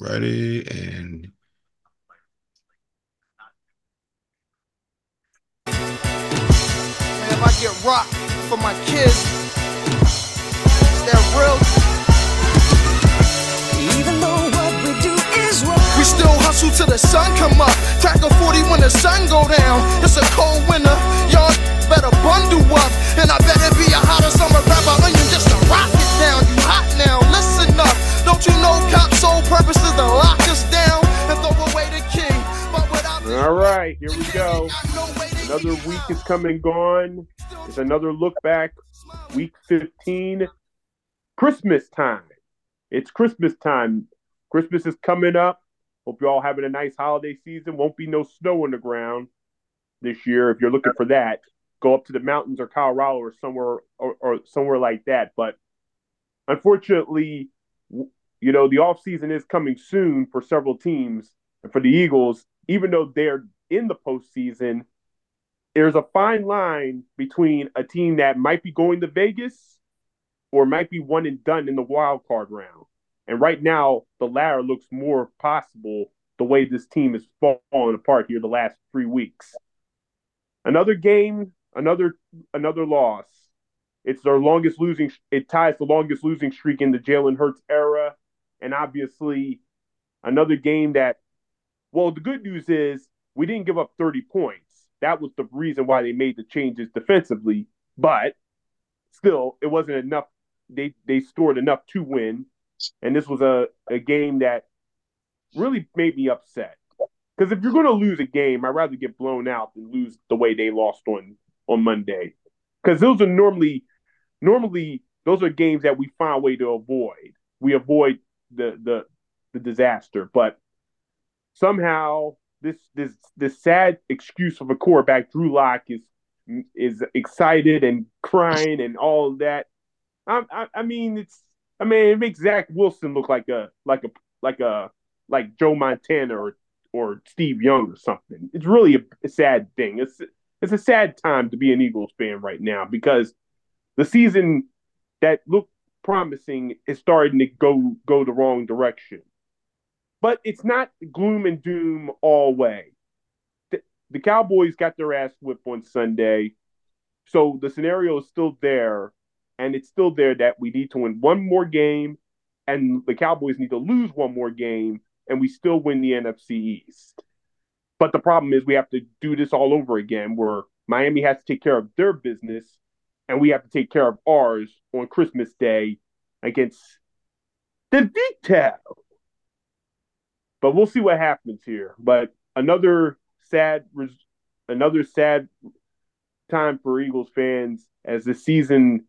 Ready and if I get rocked for my kids, is that real? Even though what we do is wrong. We still hustle till the sun come up. Crack a 40 when the sun go down. It's a cold winter. Y'all better bundle up. And I better be a hotter summer rapper onion just to rock it down. You hot now, listen up. Don't you know cops' sole purpose is to lock us down and throw away the key. But without All right, here we go. got no way to Another week is come and gone. It's another look back. Week 15. Christmas time. It's Christmas time. Christmas is coming up. Hope you're all having a nice holiday season. Won't be no snow on the ground this year. If you're looking for that, go up to the mountains or Colorado or somewhere or, or somewhere like that. But unfortunately, you know, the off season is coming soon for several teams. And for the Eagles, even though they're in the postseason, there's a fine line between a team that might be going to Vegas or might be one and done in the wild card round. And right now, the latter looks more possible the way this team is falling apart here the last three weeks. Another game, another another loss. It's their longest losing. It ties the longest losing streak in the Jalen Hurts era, and obviously, another game that. Well, the good news is we didn't give up 30 points. That was the reason why they made the changes defensively, but still, it wasn't enough. They they scored enough to win, and this was a, a game that really made me upset. Because if you're going to lose a game, I'd rather get blown out than lose the way they lost on on Monday. Because those are normally normally those are games that we find a way to avoid. We avoid the the the disaster, but somehow this this this sad excuse of a quarterback, Drew Lock, is is excited and crying and all that. I, I I mean it's I mean it makes Zach Wilson look like a like a like a like Joe Montana or or Steve Young or something. It's really a, a sad thing. It's it's a sad time to be an Eagles fan right now because the season that looked promising is starting to go go the wrong direction. But it's not gloom and doom all way. The, the Cowboys got their ass whipped on Sunday. So the scenario is still there, and it's still there that we need to win one more game, and the Cowboys need to lose one more game, and we still win the NFC East. But the problem is we have to do this all over again, where Miami has to take care of their business, and we have to take care of ours on Christmas Day against the detail. But we'll see what happens here. But another sad, another sad time for Eagles fans as the season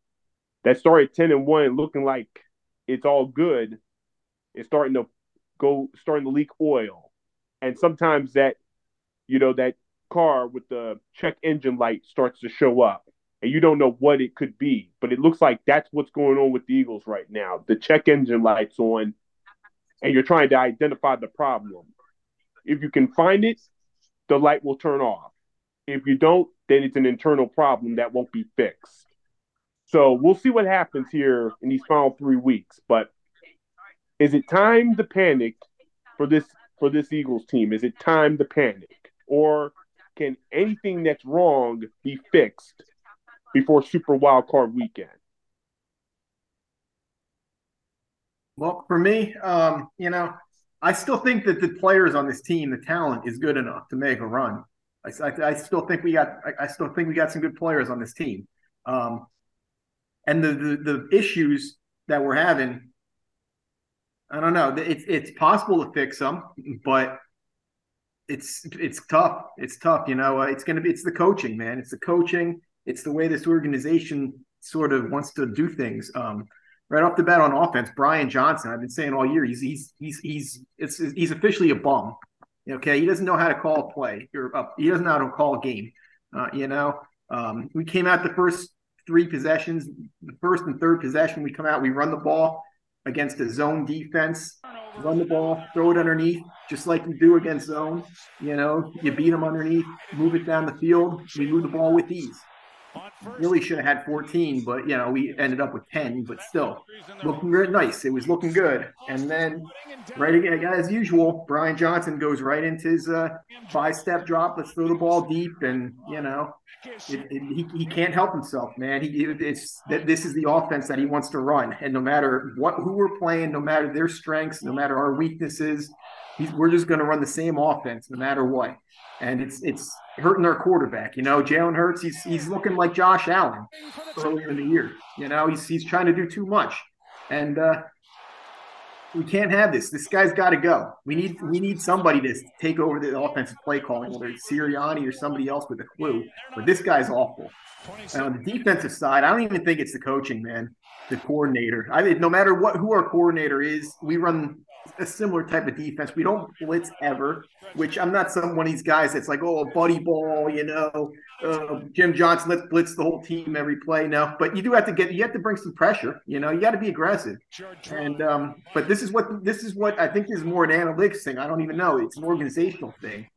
that started ten and one, looking like it's all good, is starting to go, starting to leak oil, and sometimes that, you know, that car with the check engine light starts to show up, and you don't know what it could be, but it looks like that's what's going on with the Eagles right now. The check engine light's on and you're trying to identify the problem. If you can find it, the light will turn off. If you don't, then it's an internal problem that won't be fixed. So we'll see what happens here in these final three weeks. But is it time to panic for this for this Eagles team? Is it time to panic, or can anything that's wrong be fixed before Super Wild Card Weekend? Well, for me, um, you know, I still think that the players on this team, the talent, is good enough to make a run. I, I, I still think we got, I, I still think we got some good players on this team. Um, and the, the the issues that we're having, I don't know. It's it's possible to fix them, but it's it's tough. It's tough. You know, it's going to be it's the coaching, man. It's the coaching. It's the way this organization sort of wants to do things. Um, right off the bat on offense, Brian Johnson. I've been saying all year he's he's he's he's it's, he's officially a bum. Okay, he doesn't know how to call a play. Or uh, he doesn't know how to call a game. Uh, you know, um, we came out the first three possessions, the first and third possession, we come out, we run the ball against a zone defense, run the ball, throw it underneath, just like you do against zone. You know, you beat them underneath, move it down the field, we move the ball with ease. Really should have had 14, but you know we ended up with 10. But still, looking very nice. It was looking good. And then, right again as usual, Brian Johnson goes right into his uh, five-step drop. Let's throw the ball deep, and you know, it, it, he, he can't help himself, man. He it's that this is the offense that he wants to run, and no matter what who we're playing, no matter their strengths, no matter our weaknesses, we're just going to run the same offense no matter what. And it's it's hurting our quarterback. You know, Jalen Hurts, he's he's looking like Josh Allen earlier in the year. You know, he's he's trying to do too much, and uh, we can't have this. This guy's got to go. We need we need somebody to take over the offensive play calling, whether it's Sirianni or somebody else with a clue. But this guy's awful. And on the defensive side, I don't even think it's the coaching, man. The coordinator. I mean, no matter what who our coordinator is, we run a similar type of defense. We don't blitz ever, which I'm not some one of these guys that's like, oh, buddy ball, you know, uh, Jim Johnson, let's blitz the whole team every play. No, but you do have to get, you have to bring some pressure. You know, you got to be aggressive. And um, but this is what this is what I think is more an analytics thing. I don't even know. It's an organizational thing.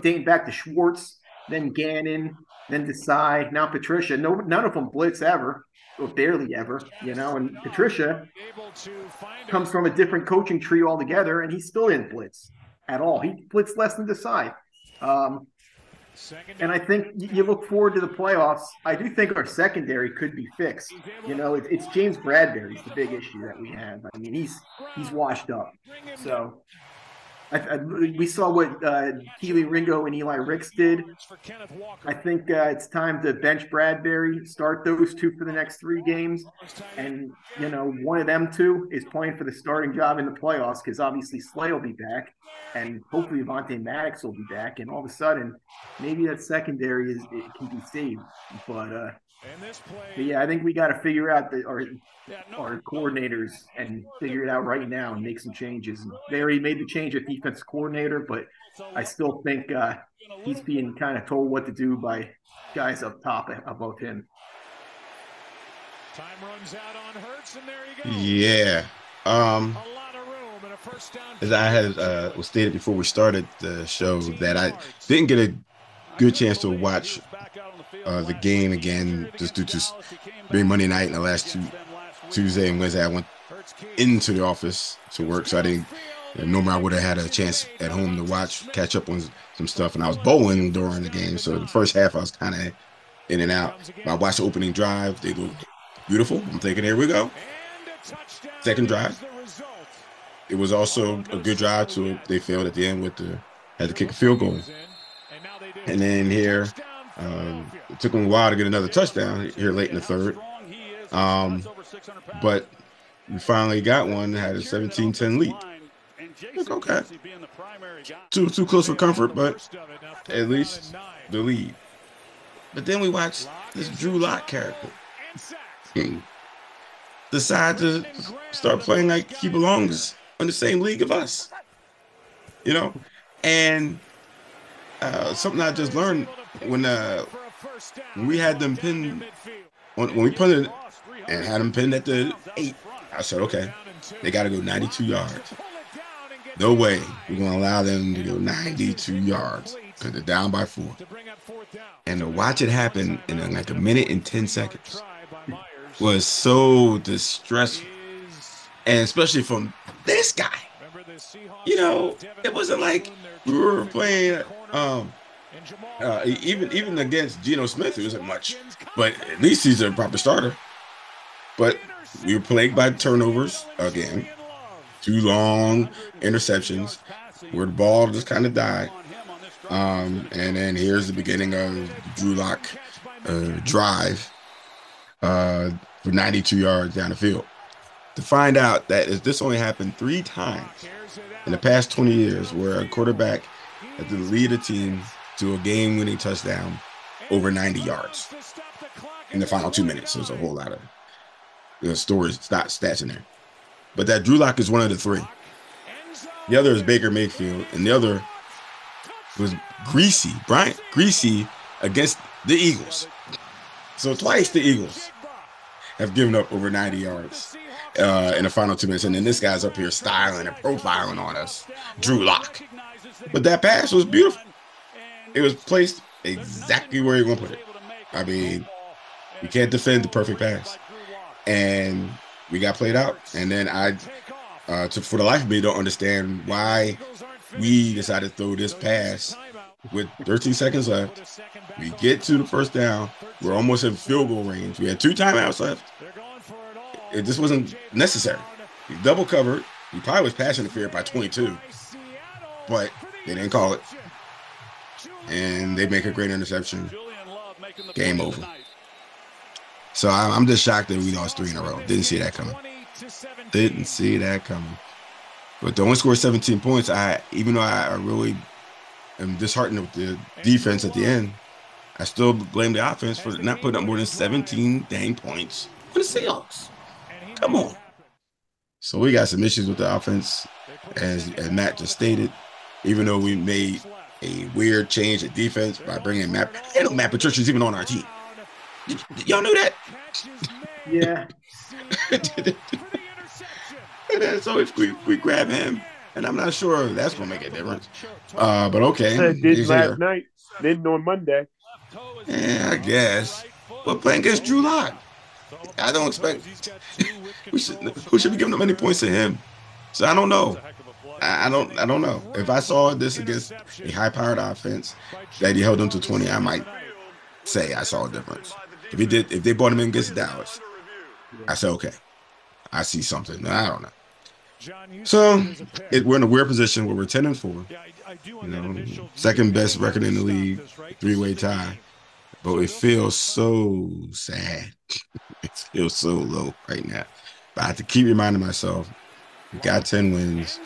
Dating back to Schwartz, then Gannon, then Desai, now Patricia. No, none of them blitz ever or barely ever, you know. And Patricia comes from a different coaching tree altogether, and he still didn't blitz at all. He blitzed less than Desai. Um, and I think you look forward to the playoffs. I do think our secondary could be fixed. You know, it's James Bradberry's the big issue that we have. I mean, he's he's washed up. So I, I, we saw what uh, Kelee Ringo and Eli Ricks did. I think uh, it's time to bench Bradberry, start those two for the next three games, and you know one of them two is playing for the starting job in the playoffs because obviously Slay will be back, and hopefully Avonte Maddox will be back, and all of a sudden maybe that secondary is it can be saved. But uh, but yeah, I think we got to figure out the our our coordinators and figure it out right now and make some changes. They already made the change at defense coordinator, but I still think uh, he's being kind of told what to do by guys up top above him. Time runs out on Hurts, and there you go. Yeah. Um, as I had uh, was stated before we started the show, that I didn't get a good chance to watch uh, the game again, just due to being Monday night and the last two Tuesday and Wednesday, I went into the office to work, so I didn't. You know, normally, I would have had a chance at home to watch, catch up on some stuff, and I was bowling during the game. So the first half, I was kind of in and out. But I watched the opening drive; they looked beautiful. I'm thinking, here we go. Second drive, it was also a good drive. To they failed at the end with the had to kick a field goal, and then here um, it took him a while to get another touchdown here late in the third. Um, but we finally got one had a 17-10 lead. Like, okay. Too too close for comfort, but at least the lead. But then we watched this Drew Lock character decide to start playing like he belongs in the same league of us. You know? And uh, something I just learned when uh, when we had them pinned when, when we put it and had them pinned at the eight, I said, okay, they got to go 92 yards. No way we're to allow them to go 92 yards because they're down by four. And to watch it happen in like a minute and 10 seconds was so distressful. And especially from this guy. You know, it wasn't like we were playing um, uh, even even against Geno Smith, it wasn't much, but at least he's a proper starter. But we were plagued by turnovers again, two long interceptions where the ball just kind of died. Um, and then here's the beginning of Drew Lock uh, drive uh, for 92 yards down the field. To find out that this only happened three times in the past 20 years, where a quarterback had to lead a team to a game winning touchdown over 90 yards in the final two minutes. There's a whole lot of you know, stories, stats in there. But that Drew Lock is one of the three. The other is Baker Mayfield, and the other was Griese, Brian Griese against the Eagles. So twice the Eagles have given up over 90 yards uh, in the final two minutes. And then this guy's up here styling and profiling on us, Drew Lock. But that pass was beautiful. It was placed exactly where you're gonna put it. I mean, You can't defend the perfect pass. And we got played out. And then I, uh, to, for the life of me, don't understand why we decided to throw this pass with 13 seconds left. We get to the first down. We're almost in field goal range. We had two timeouts left. It just wasn't necessary. We double covered. He probably was pass interfered by 22, but they didn't call it. And they make a great interception. Game over. So I'm just shocked that we lost three in a row. Didn't see that coming. Didn't see that coming. But the only score 17 points, I even though I really am disheartened with the defense at the end, I still blame the offense for not putting up more than 17 dang points for the Seahawks. Come on. So we got some issues with the offense, as, as Matt just stated. Even though we made a weird change of defense by bringing Matt, I know Matt Patricia's even on our team. y'all knew that? Yeah. so if we, we grab him, and I'm not sure that's gonna make a difference. Uh, but okay, did last here. night, didn't on Monday. Yeah, I guess. But playing against Drew Lock, I don't expect we should who should be giving up any points to him. So I don't know. I, don't I don't know. If I saw this against a high powered offense that he held them to 20, I might say I saw a difference. If he did if they brought him in against Dallas, I say okay. I see something. I don't know. So it, we're in a weird position where we're 10 and 4. You know, second best record in the league, three way tie. But it feels so sad. it feels so low right now. But I have to keep reminding myself, we got 10 wins.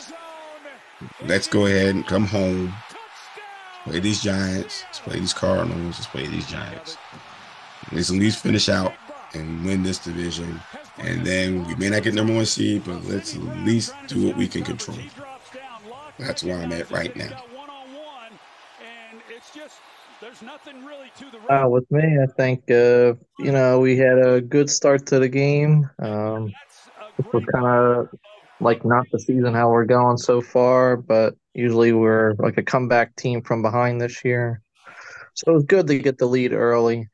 Let's go ahead and come home. Play these Giants. Let's play these Cardinals. Let's play these Giants. Let's at least finish out and win this division. And then we may not get number one seed, but let's at least do what we can control. That's where I'm at right now. Uh, with me, I think uh, you know we had a good start to the game. Um, we're kind of like not the season how we're going so far, but usually we're like a comeback team from behind this year. So it was good to get the lead early.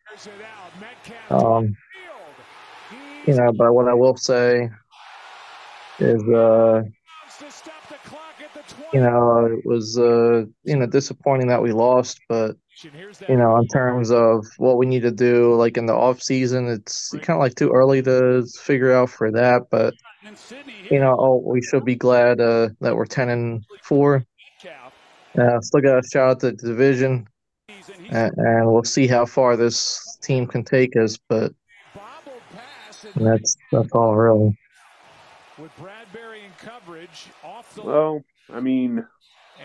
Um, you know, but what I will say is, uh, you know, it was uh, you know disappointing that we lost, but you know, in terms of what we need to do, like in the off season, it's kind of like too early to figure out for that. But you know, oh, we should be glad uh, that we're ten and four. Uh, still got to shout out to the division, and, and we'll see how far this team can take us. But that's that's all really. Well, I mean,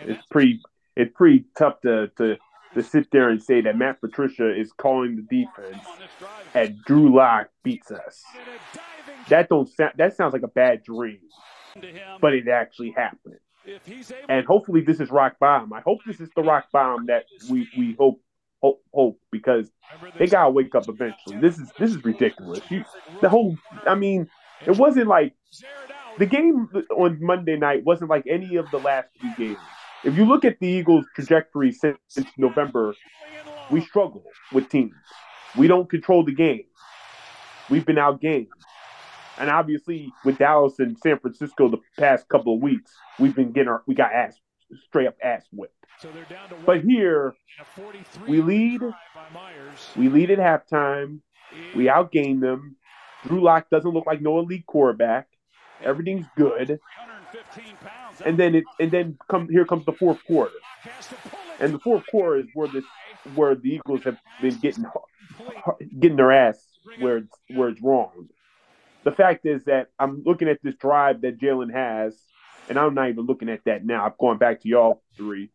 it's pretty it's pretty tough to to to sit there and say that Matt Patricia is calling the defense and Drew Lock beats us. That don't sound that sounds like a bad dream, but it actually happened. And hopefully this is rock bottom. I hope this is the rock bottom that we we hope hope, hope because they gotta wake up eventually. This is this is ridiculous. You, the whole I mean, it wasn't like the game on Monday night wasn't like any of the last two games. If you look at the Eagles' trajectory since, since November, we struggle with teams. We don't control the game. We've been outgained. And obviously, with Dallas and San Francisco the past couple of weeks, we've been getting our we got ass straight up ass whipped. But here, we lead. We lead at halftime. We outgain them. Drew Lock doesn't look like no elite quarterback. Everything's good. And then it and then come here comes the fourth quarter. And the fourth quarter is where this where the Eagles have been getting getting their ass where it's where it's wrong. The fact is that I'm looking at this drive that Jalen has, and I'm not even looking at that now. I'm going back to y'all three.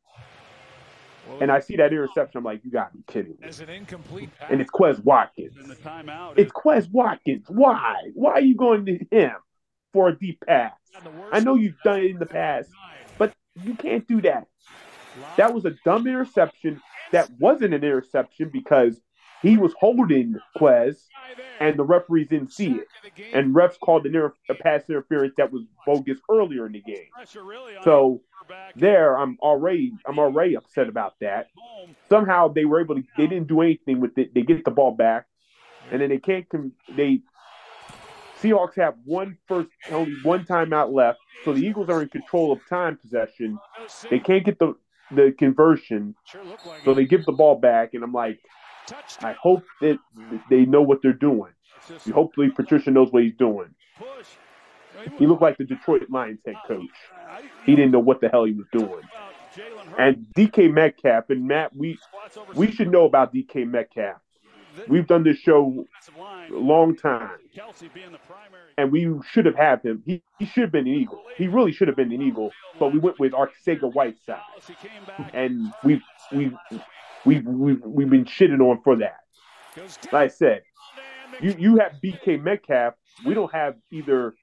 And I see that interception. I'm like, you got to be kidding me. And it's Quez Watkins. It's Quez Watkins. Why? Why are you going to him for a deep pass? I know you've done it in the past, but you can't do that. That was a dumb interception. That wasn't an interception because he was holding Quez, and the referees didn't see it. And refs called an inter- a pass interference that was bogus earlier in the game. So there, I'm already I'm already upset about that. Somehow they were able to they didn't do anything with it. They get the ball back. and then they can't. They Seahawks have one first, only one timeout left, so the Eagles are in control of time possession. They can't get the the conversion, so they give the ball back, and I'm like, I hope that they know what they're doing. Hopefully, Patricia knows what he's doing. He looked like the Detroit Lions head coach. He didn't know what the hell he was doing. And DK Metcalf and Matt, we we should know about DK Metcalf. We've done this show a long time, and we should have had him. He, he should have been an Eagle. He really should have been an Eagle, but we went with Arcega Whiteside, and we've we've we've we've, we've been shitting on for that. Like I said, you you have DK Metcalf. We don't have either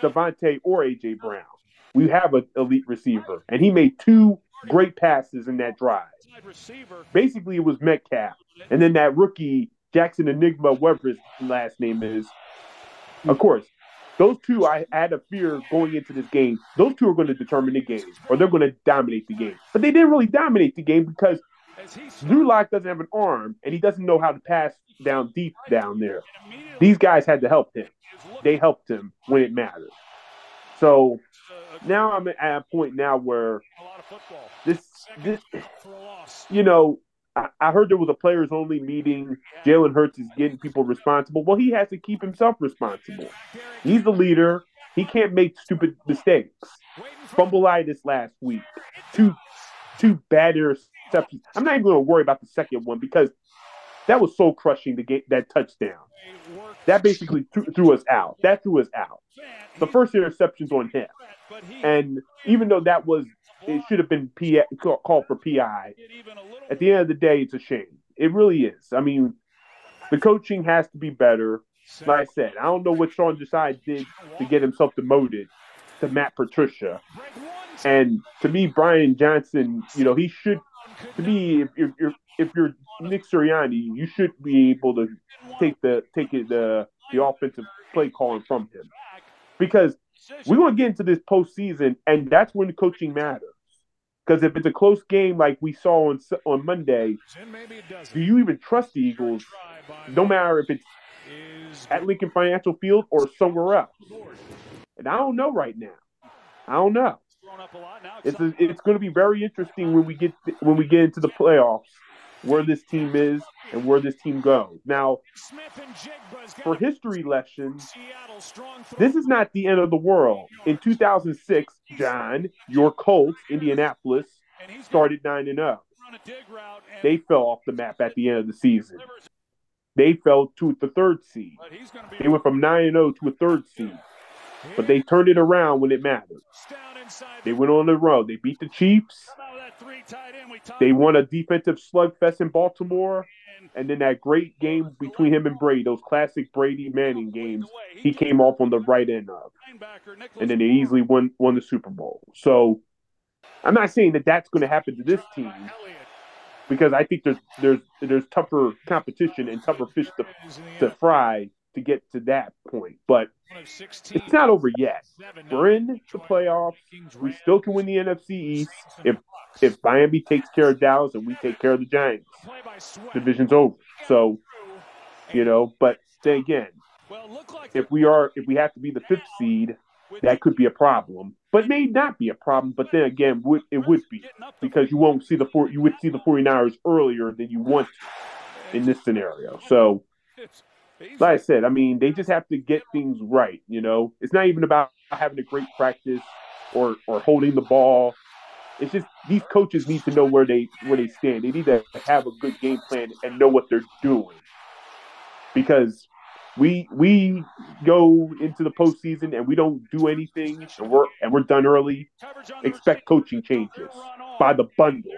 DeVonta or AJ Brown. We have an elite receiver, and he made two great passes in that drive. Basically, it was Metcalf, and then that rookie Jackson Enigma, whatever his last name is. Of course, those two I had a fear going into this game. Those two are going to determine the game, or they're going to dominate the game. But they didn't really dominate the game because Drew Lock doesn't have an arm, and he doesn't know how to pass down deep down there. These guys had to help him. They helped him when it mattered. So now I'm at a point now where this, this you know, I, I heard there was a players only meeting. Jalen Hurts is getting people responsible. Well, he has to keep himself responsible. He's the leader. He can't make stupid mistakes. Fumbleitis last week. Two two bad interceptions. I'm not even going to worry about the second one because that was so crushing to get that touchdown. That basically threw, us out. That threw us out. The first interception's on him. And even though that was it should have been P called for PI. At the end of the day, it's a shame. It really is. I mean, the coaching has to be better. Like I said, I don't know what Sean Desai did to get himself demoted to Matt Patricia. And to me, Brian Johnson, you know, he should. To me, if, if you're if you're Nick Sirianni, you should be able to take the take it the the offensive play calling from him because we're going to get into this postseason, and that's when the coaching matters. Because if it's a close game like we saw on on Monday, do you even trust the Eagles? No matter if it's at Lincoln Financial Field or somewhere else. And I don't know right now. I don't know. It's a, it's going to be very interesting when we get when we get into the playoffs where this team is and where this team goes. Now, for history lessons, this is not the end of the world. In 2006, John, your Colts, Indianapolis, started 9 and 0. They fell off the map at the end of the season. They fell to the third seed. They went from 9 and 0 to a third seed. But they turned it around when it mattered. They went on the road. They beat the Chiefs. They won a defensive slugfest in Baltimore. And then that great game between him and Brady, those classic Brady Manning games, he came off on the right end of. And then they easily won won the Super Bowl. So I'm not saying that that's going to happen to this team because I think there's there's there's tougher competition and tougher fish to, to fry to get to that point. But it's not over yet. We're in the playoffs. We still can win the NFC East if if Miami takes care of Dallas and we take care of the Giants. Division's over. So, you know, but then again, if we are if we have to be the fifth seed, that could be a problem. But may not be a problem. But then again, it would be because you won't see the four you would see the 49ers earlier than you want in this scenario. So like I said, I mean, they just have to get things right. You know, it's not even about having a great practice or or holding the ball. It's just these coaches need to know where they where they stand. They need to have a good game plan and know what they're doing. Because we we go into the postseason and we don't do anything and we're and we're done early. Expect coaching changes by the bundle.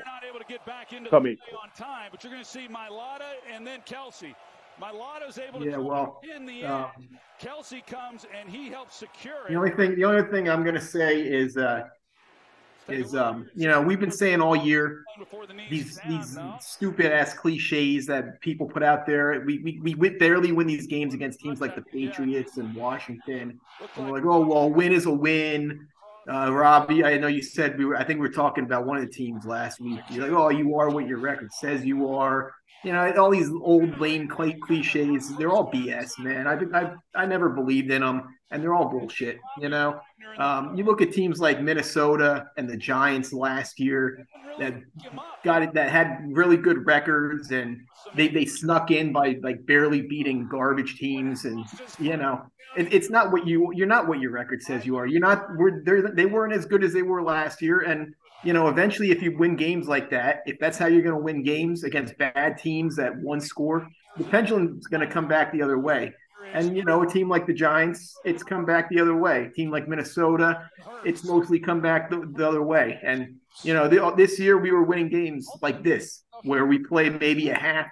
Come in. On time, but you're going to see Mailata and then Kelce. Mailata's able to yeah, well, in the um, end. Kelce comes and he helps secure it. The only thing, the only thing I'm going to say is, uh, is um, you know, we've been saying all year these these stupid ass cliches that people put out there. We we we barely win these games against teams like the Patriots and Washington. And we're like, oh well, win is a win. Uh, Robbie, I know you said we were. I think we were talking about one of the teams last week. You're like, "Oh, you are what your record says you are." You know, all these old lame cl- cliches. They're all BS, man. I I I never believed in them, and they're all bullshit. You know, um, you look at teams like Minnesota and the Giants last year that got it that had really good records and they, they snuck in by like barely beating garbage teams and you know it, it's not what you you're not what your record says you are you're not we're they weren't as good as they were last year and you know eventually if you win games like that if that's how you're going to win games against bad teams that one score the pendulum's going to come back the other way and you know, a team like the Giants, it's come back the other way. A team like Minnesota, it's mostly come back the, the other way. And you know, the, this year we were winning games like this, where we play maybe a half,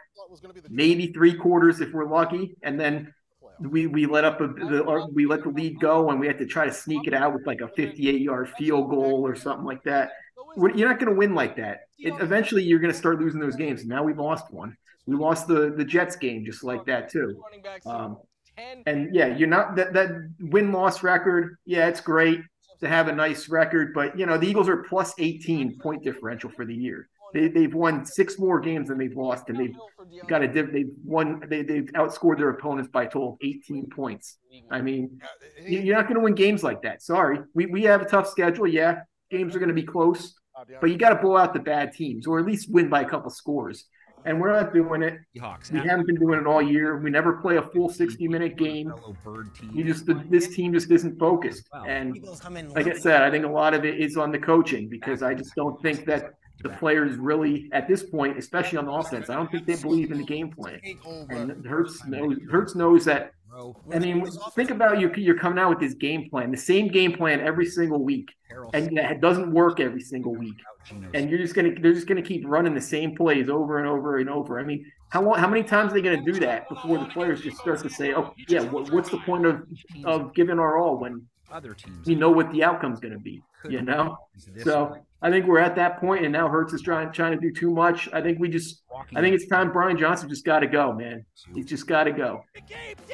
maybe three quarters if we're lucky, and then we we let up a the, we let the lead go, and we had to try to sneak it out with like a 58 yard field goal or something like that. You're not going to win like that. It, eventually, you're going to start losing those games. Now we've lost one. We lost the the Jets game just like that too. Um, and yeah, you're not that that win loss record. Yeah, it's great to have a nice record, but you know the Eagles are plus 18 point differential for the year. They, they've won six more games than they've lost, and they've got a div. They've won. They, they've outscored their opponents by a total of 18 points. I mean, you're not going to win games like that. Sorry, we we have a tough schedule. Yeah, games are going to be close, but you got to blow out the bad teams, or at least win by a couple scores and we're not doing it. We haven't been doing it all year. We never play a full 60 minute game. You just this team just isn't focused. And like I said, I think a lot of it is on the coaching because I just don't think that the players really at this point, especially on the offense, I don't think they believe in the game plan. And Hurts knows Hurts knows that. I mean, think about you. You're coming out with this game plan, the same game plan every single week, and it doesn't work every single week. And you're just gonna they're just gonna keep running the same plays over and over and over. I mean, how long, how many times are they gonna do that before the players just start to say, "Oh, yeah, what, what's the point of of giving our all when other teams you know what the outcome's gonna be?" You know, so I think we're at that point, and now Hurts is trying trying to do too much. I think we just, I think it's time Brian Johnson just got to go, man. He's just got to go.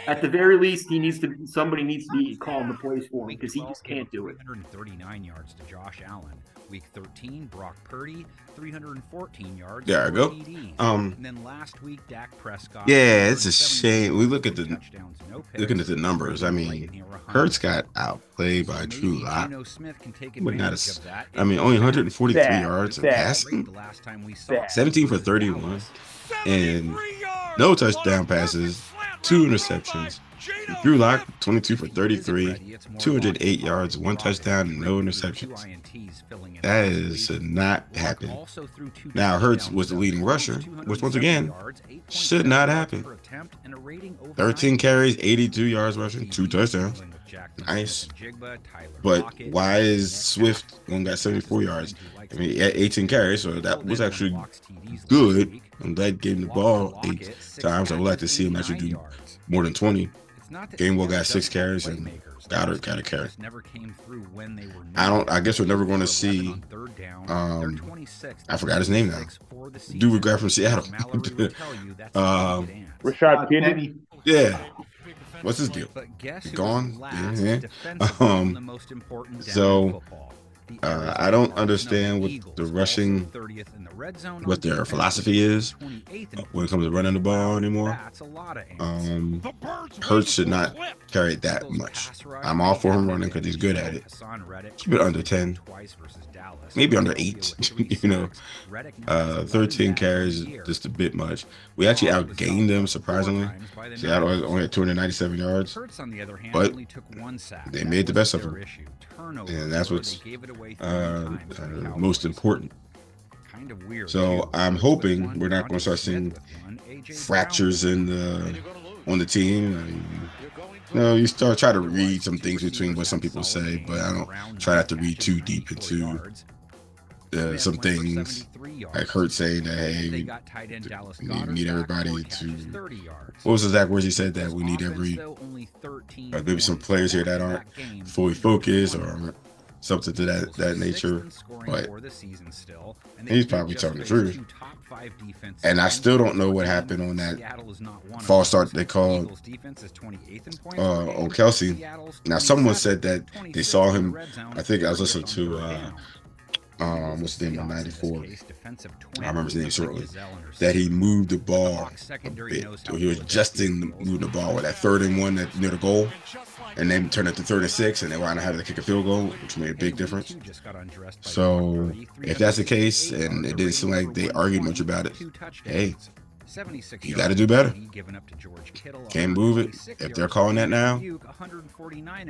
At the very least, he needs to. Somebody needs to be calling the plays for him because he just can't do it. 139 yards to Josh Allen. Week 13, Brock Purdy, 314 yards. There I go. Um, and then last week, Dak Prescott. Yeah, it's a shame. We look at the no looking at the numbers. I mean, Hurts got outplayed by Drew Lock. But not a, I mean, only 143 that, yards of passing. 17 for 31, and no touchdown passes, two interceptions. Drew Lock, 22 for 33, 208 yards, one touchdown, and no interceptions. That is not happen. Now, Hurts was the leading rusher, which once again should not happen. 13 carries, 82 yards rushing, two touchdowns. Nice. But why is Swift only got 74 yards? I mean, he had 18 carries, so that was actually good. I'm glad gave him the ball eight times. I would like to see him actually do more than 20. Gainwell got six carries and Goedert got a carry. I don't. I guess we're never going to see. Um, I forgot his name now. Dude, we got from Seattle. um, Rashad Penny. Yeah. What's his deal? Gone. Yeah, yeah. Um, so uh, I don't understand what the rushing, what their philosophy is when it comes to running the ball anymore. Um, Hurts should not carry it that much. I'm all for him running because he's good at it. Keep it under 10, maybe under 8. you know, uh, 13 carries just a bit much. We actually outgained them, surprisingly. Seattle only had 297 yards, but they made the best of them. and that's what's uh, uh, most important. So I'm hoping we're not going to start seeing fractures in the on the team. I you know, you start try to read some things between what some people say, but I don't try not to read too deep into uh, some things like Hurt saying that hey, we, we need everybody to. What was the exact words he said that we need every uh, maybe some players here that aren't fully focused or something to that that nature. But he's probably telling the truth. And I still don't know what happened on that false start they called uh, on Kelce. Now, someone said that they saw him. I think I was listening to uh, um, what's the name of 94? I remember his name shortly. That he moved the ball a bit. Or he was adjusting the, moving the ball with that third and one that near the goal. And then turned it to third and six, and they wound up having to kick a field goal, which made a big difference. So, if that's the case, and it didn't seem like they argued much about it, hey, you got to do better. Can't move it. If they're calling that now, you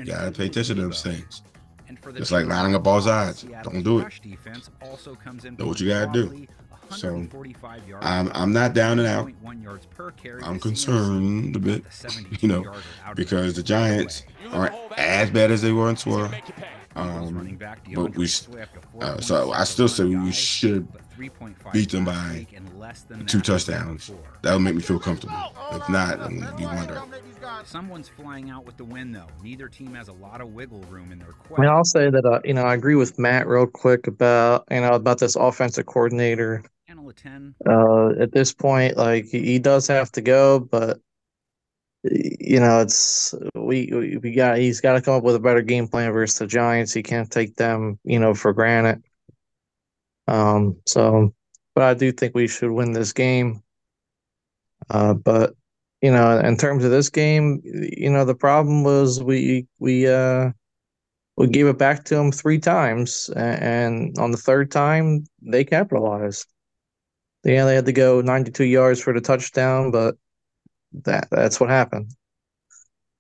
got to pay attention to those things. Just like lining up all sides. Don't do it. Know what you got to do. So I'm I'm not down and out. I'm concerned a bit, you know, because the Giants aren't as bad as they were in Twelve. Um, but we, uh, so I still say we should beat them by two touchdowns. That'll make me feel comfortable. If not, I'm gonna be wondering. Someone's flying out with the win, though. Neither team has a lot of wiggle room in their. I mean, I'll say that uh, you know I agree with Matt real quick about you know about this offensive coordinator. Uh, at this point, like he does have to go, but you know it's we we got he's got to come up with a better game plan versus the Giants. He can't take them you know for granted. Um. So, but I do think we should win this game. Uh, but you know, in terms of this game, you know, the problem was we we uh we gave it back to them three times, and on the third time they capitalized. Yeah, they had to go 92 yards for the touchdown, but that that's what happened.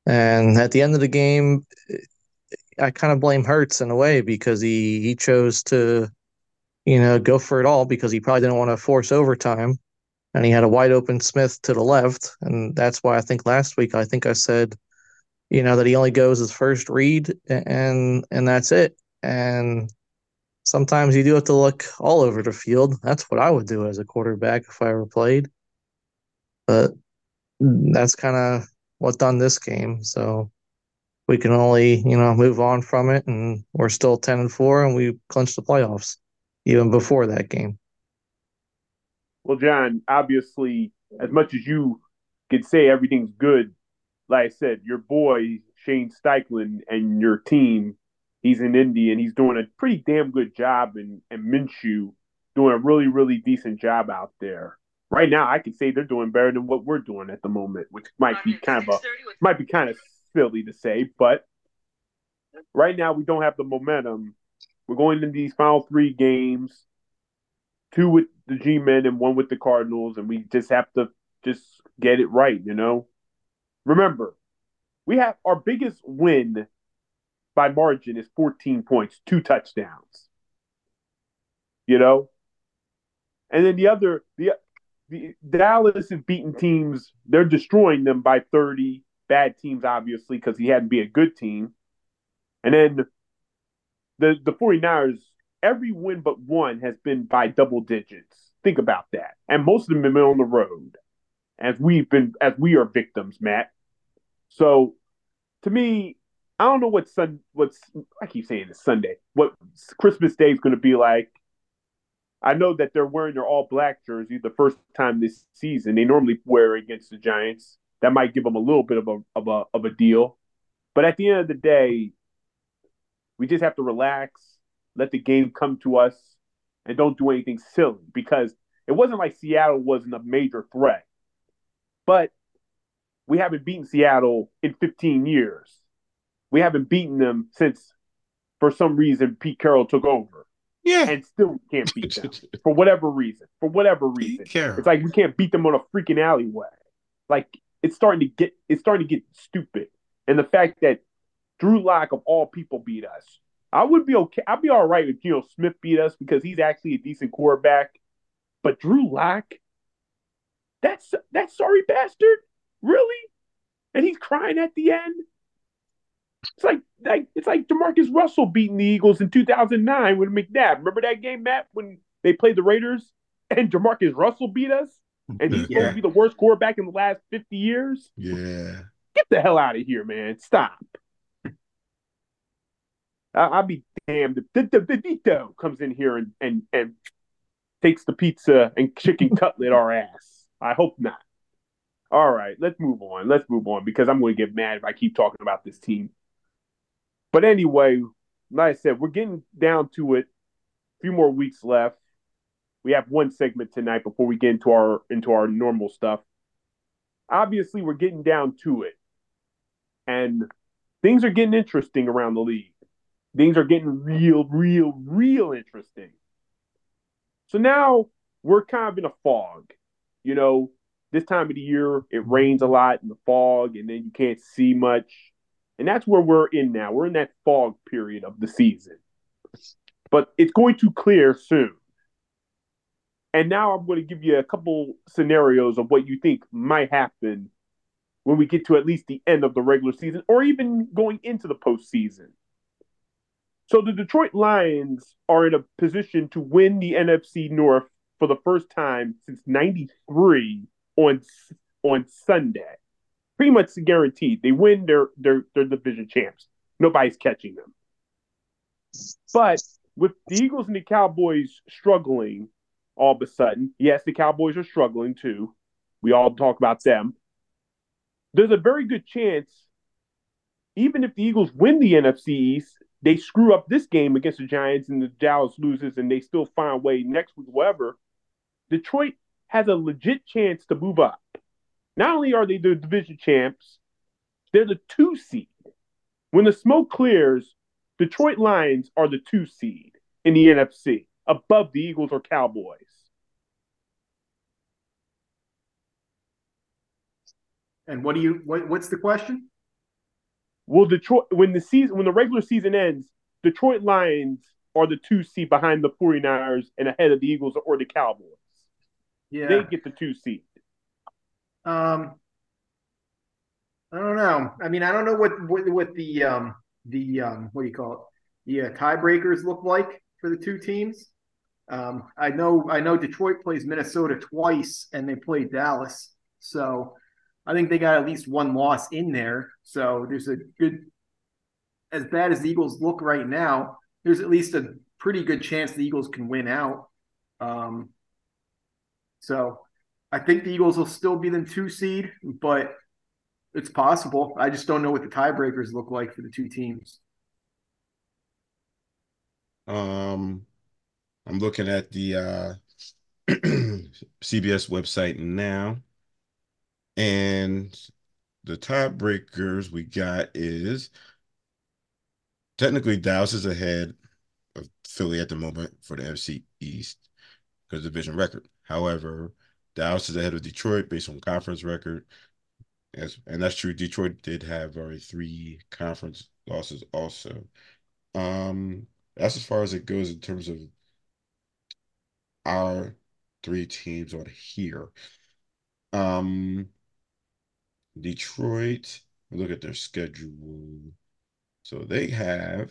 And at the end of the game, I kind of blame Hurts in a way because he he chose to, you know, go for it all because he probably didn't want to force overtime and he had a wide open Smith to the left, and that's why I think last week I think I said, you know, that he only goes his first read, and and that's it. And sometimes you do have to look all over the field. That's what I would do as a quarterback if I ever played. But that's kind of what done this game. So we can only, you know, move on from it, and we're still ten and four, and we clinched the playoffs even before that game. Well, John, obviously, as much as you could say everything's good, like I said, your boy Shane Steichen and your team, he's in Indy and he's doing a pretty damn good job, and and Minshew doing a really really decent job out there. Right now, I could say they're doing better than what we're doing at the moment, which might be kind of a might be kind of silly to say, but right now we don't have the momentum. We're going into these final three games two with the G men and one with the Cardinals, and we just have to just get it right, you know. Remember, we have our biggest win by margin is 14 points, two touchdowns. You know? And then the other the the Dallas is beating teams, they're destroying them by 30. Bad teams, obviously, because he had to be a good team. And then the the 49ers every win but one has been by double digits. Think about that. And most of them have been on the road. As we've been as we are victims, Matt. So to me, I don't know what Sun what's I keep saying it's Sunday. What Christmas Day is gonna be like. I know that they're wearing their all black jersey the first time this season. They normally wear against the Giants. That might give them a little bit of a of a of a deal. But at the end of the day, we just have to relax let the game come to us and don't do anything silly because it wasn't like Seattle wasn't a major threat. But we haven't beaten Seattle in 15 years. We haven't beaten them since, for some reason, Pete Carroll took over. Yeah. And still can't beat them for whatever reason. For whatever reason. It's like we can't beat them on a freaking alleyway. Like it's starting to get it's starting to get stupid. And the fact that Drew Lock of all people beat us. I would be okay. I'd be all right if you know Smith beat us because he's actually a decent quarterback. But Drew Lock, that's that sorry bastard, really? And he's crying at the end. It's like like it's like JaMarcus Russell beating the Eagles in 2009 with McNabb. Remember that game, Matt, when they played the Raiders and JaMarcus Russell beat us, and he's yeah. supposed to be the worst quarterback in the last 50 years. Yeah, get the hell out of here, man! Stop. I'll be damned if the, the, the Vito comes in here and, and, and takes the pizza and chicken cutlet our ass. I hope not. All right, let's move on. Let's move on because I'm going to get mad if I keep talking about this team. But anyway, like I said, we're getting down to it. A few more weeks left. We have one segment tonight before we get into our into our normal stuff. Obviously, we're getting down to it. And things are getting interesting around the league. Things are getting real, real, real interesting. So now we're kind of in a fog. You know, this time of the year, it rains a lot in the fog, and then you can't see much. And that's where we're in now. We're in that fog period of the season. But it's going to clear soon. And now I'm going to give you a couple scenarios of what you think might happen when we get to at least the end of the regular season or even going into the postseason. So the Detroit Lions are in a position to win the NFC North for the first time since 93 on on Sunday. Pretty much guaranteed. They win their their their division champs. Nobody's catching them. But with the Eagles and the Cowboys struggling all of a sudden, yes, the Cowboys are struggling too. We all talk about them. There's a very good chance, even if the Eagles win the NFC East, they screw up this game against the Giants and the Dallas loses and they still find a way next week, whatever. Detroit has a legit chance to move up. Not only are they the division champs, they're the two seed. When the smoke clears, Detroit Lions are the two seed in the NFC, above the Eagles or Cowboys. And what do you what, what's the question? Will Detroit when the season when the regular season ends, Detroit Lions are the two seed behind the 49ers and ahead of the Eagles or the Cowboys. Yeah. They get the two seed. Um I don't know. I mean, I don't know what what, what the um the um what do you call it? The uh, tiebreakers look like for the two teams. Um, I know I know Detroit plays Minnesota twice and they play Dallas. So I think they got at least one loss in there. So there's a good, as bad as the Eagles look right now, there's at least a pretty good chance the Eagles can win out. Um, so I think the Eagles will still be the two seed, but it's possible. I just don't know what the tiebreakers look like for the two teams. Um, I'm looking at the uh, CBS website now. And the tiebreakers we got is technically Dallas is ahead of Philly at the moment for the NFC East because division record. However, Dallas is ahead of Detroit based on conference record. As, and that's true. Detroit did have already three conference losses also. Um, that's as far as it goes in terms of our three teams on here. Um, Detroit, look at their schedule. So they have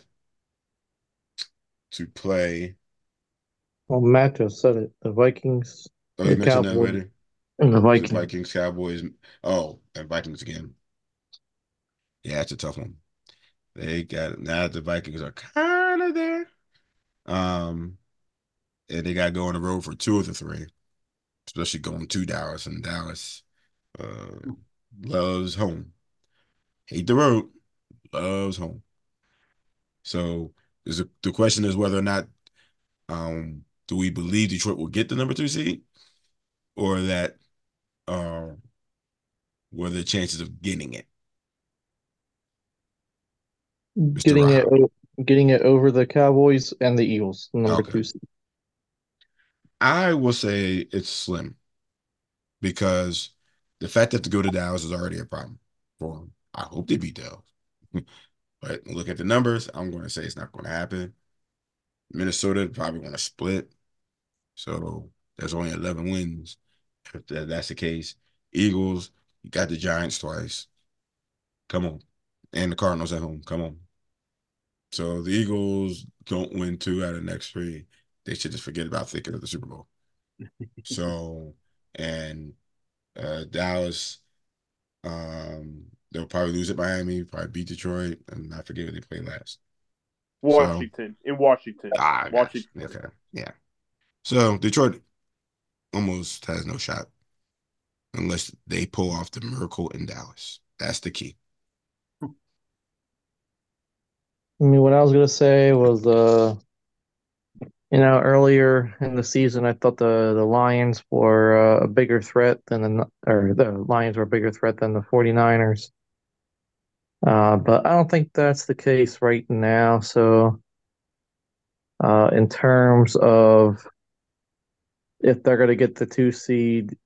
to play. Well, Matt just said it. The Vikings, Oh, the you mentioned that Cowboys, already. and the The Vikings. Vikings, Cowboys. Oh, and Vikings again. Yeah, it's a tough one. They got now the Vikings are kind of there. Um, and they got to go on the road for two of the three, especially going to Dallas. And Dallas uh, loves home. Hate the road, loves home. So is the question is whether or not um, do we believe Detroit will get the number two seed, or that uh, what are the chances of getting it? Mr. Getting it, getting it over the Cowboys and the Eagles, number Okay. two. I will say it's slim because the fact that to go to Dallas is already a problem for them. I hope they beat Dallas. but look at the numbers, I'm going to say it's not going to happen. Minnesota probably want to split. So there's only 11 wins. If that's the case, Eagles, you got the Giants twice. Come on. And the Cardinals at home. Come on. So the Eagles don't win two out of the next three. They should just forget about thinking of the Super Bowl. So, and uh, Dallas, um, they'll probably lose at Miami, probably beat Detroit, and I forget who they play last. Washington in Washington. Ah. Washington. Okay. Yeah. So Detroit almost has no shot unless they pull off the miracle in Dallas. That's the key. I mean, what I was gonna say was, uh, you know, earlier in the season, I thought the the Lions were uh, a bigger threat than the or the Lions were a bigger threat than the 49ers. Uh, but I don't think that's the case right now. So, uh, in terms of if they're gonna get the two seed,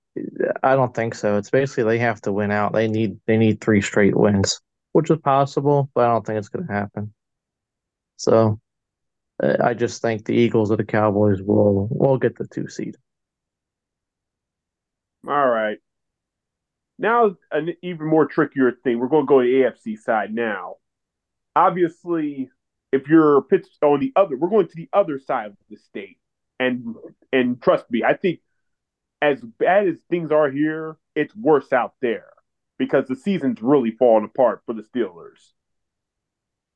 I don't think so. It's basically they have to win out. They need they need three straight wins, which is possible, but I don't think it's gonna happen. So I just think the Eagles or the Cowboys will will get the two seed. All right. Now, an even more trickier thing. We're going to go to the AFC side now. Obviously, if you're pitch on the other, we're going to the other side of the state, and and trust me, I think as bad as things are here, it's worse out there because the season's really falling apart for the Steelers.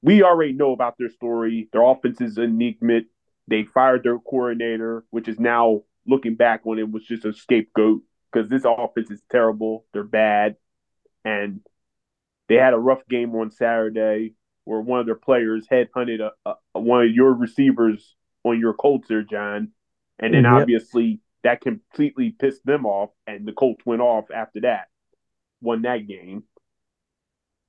We already know about their story. Their offense is enigmatic. They fired their coordinator, which is now looking back on it was just a scapegoat because this offense is terrible. They're bad. And they had a rough game on Saturday where one of their players headhunted a, a, one of your receivers on your Colts there, John. And then Yep. obviously that completely pissed them off, and the Colts went off after that, won that game.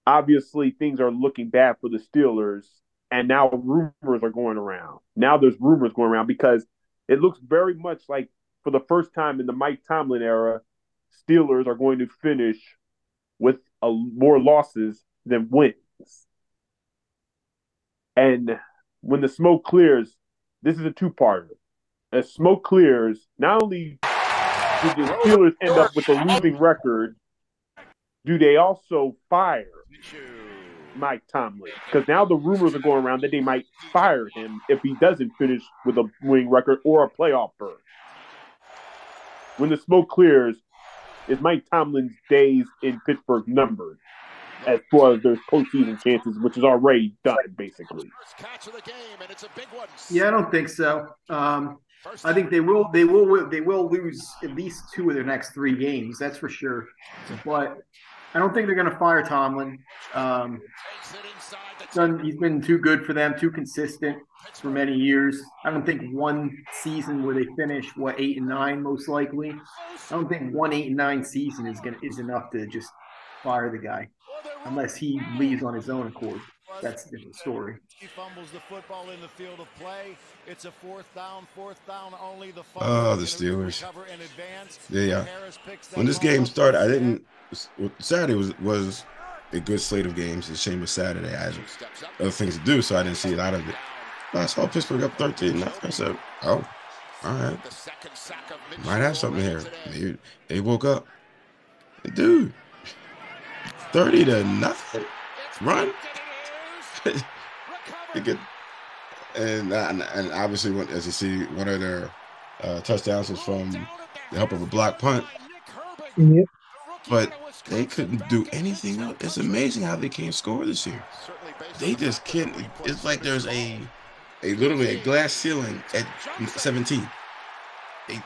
Obviously, things are looking bad for the Steelers, and now rumors are going around. Now there's rumors going around because it looks very much like for the first time in the Mike Tomlin era, Steelers are going to finish with a, more losses than wins. And when the smoke clears, this is a two-parter. As smoke clears, not only do the Steelers end up with a losing record, do they also fire Mike Tomlin? Because now the rumors are going around that they might fire him if he doesn't finish with a winning record or a playoff berth. When the smoke clears, is Mike Tomlin's days in Pittsburgh numbered as far as their postseason chances, which is already done, basically? Yeah, I don't think so. Um, I think they will. They will. They will lose at least two of their next three games. That's for sure. But I don't think they're going to fire Tomlin. Um, done, he's been too good for them, too consistent for many years. I don't think one season where they finish what eight and nine, most likely. I don't think one eight and nine season is going to is enough to just fire the guy, unless he leaves on his own accord. That's a different story. He fumbles the football in the field of play. It's a fourth down, fourth down only. The Oh, the fumble is gonna Steelers. recover and advance. Yeah, yeah. Harris picks that When this game started, I didn't. Saturday was was a good slate of games. It's a shame with Saturday. I had other things to do, so I didn't see a lot of it. I saw Pittsburgh up 13. I said, oh, all right. Might have something here. They, they woke up. Dude, 30 to nothing. Run. Get- and, and and obviously, when, as you see, one of their uh, touchdowns was from the help of a block punt. Yep. But they couldn't do anything else. It's amazing how they can't score this year. They just can't. It's like there's a, a literally a glass ceiling at 17. They,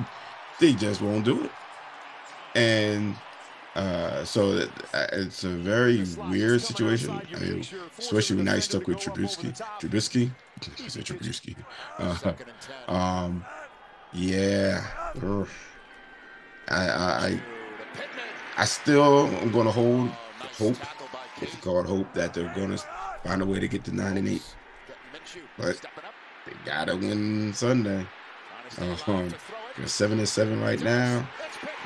they just won't do it. And uh, so that, uh, it's a very weird situation. I mean, especially when I stuck with Trubisky. Trubisky, I said Trubisky. Uh, um, yeah. I, I, I, still am going to hold hope, if it hope, that they're going to find a way to get to nine and eight. But they gotta win Sunday. Um, they're seven and seven right now.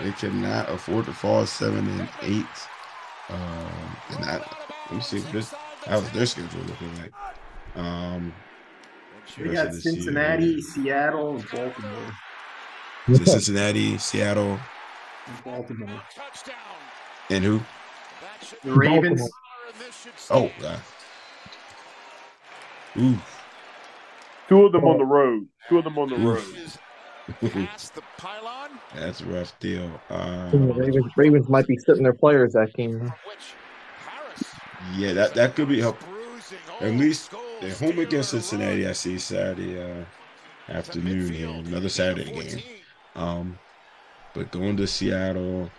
They cannot afford to fall seven and eight. Um, and I, let me see what this. How was their schedule looking like? Um, We got Cincinnati, year. Seattle, and Baltimore. So Cincinnati, Seattle, And Baltimore. and who? The Ravens. Baltimore. Oh, God. Ooh. Two of them on the road. Two of them on the road. That's a rough deal. The Um, Ravens, Ravens might be sitting their players that game. yeah, that, that could be helpful. At least they're home against Cincinnati. I see Saturday uh, afternoon here, another Saturday game. Um, but going to Seattle,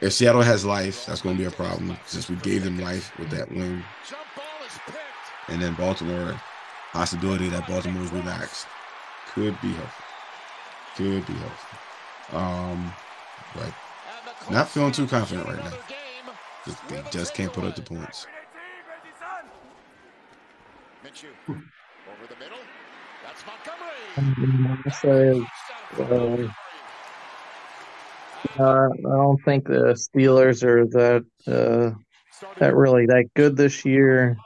if Seattle has life, that's going to be a problem since we gave them life with that win. And then Baltimore, possibility that Baltimore is relaxed could be helpful. Could be helpful. Um, but not feeling too confident right now. Just, they just can't put up the points. Over the middle. That's Montgomery. Uh, I don't think the Steelers are that uh, that really that good this year.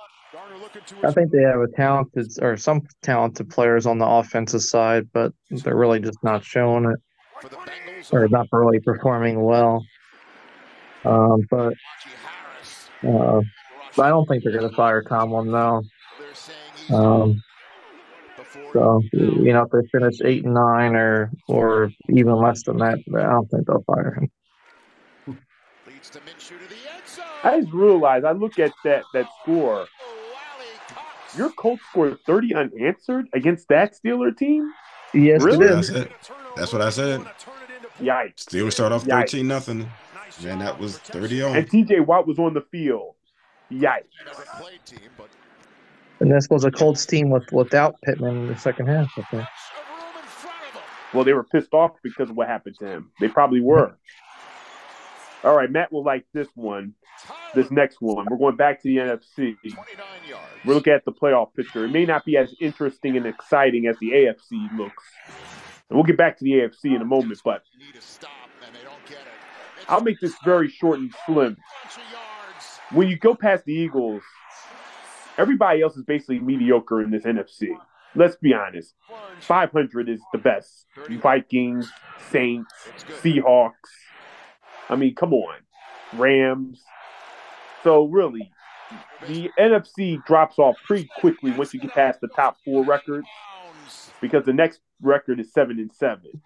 I think they have a talented or some talented players on the offensive side, but they're really just not showing it or not really performing well. Um, but uh, but I don't think they're going to fire Tomlin now. Um, so you know, if they finish eight and nine or or even less than that, I don't think they'll fire him. I just realized I look at that that score. Your Colts scored 30 unanswered against that Steeler team? Yes, Really? it That's is. it. That's what I said. Yikes. Steelers start off Yikes. 13 nothing. Man, that was 30 on. And TJ Watt was on the field. Yikes. And this was a Colts team with without Pittman in the second half. I think. Well, they were pissed off because of what happened to him. They probably were. All right, Matt will like this one. This next one. We're going back to the NFC. We're looking at the playoff picture. It may not be as interesting and exciting as the AFC looks. And we'll get back to the AFC in a moment, but I'll make this very short and slim. When you go past the Eagles, everybody else is basically mediocre in this NFC. Let's be honest. 500 is the best. Vikings, Saints, Seahawks. I mean, come on. Rams. So, really, the NFC drops off pretty quickly once you get past the top four records because the next record is seven and seven.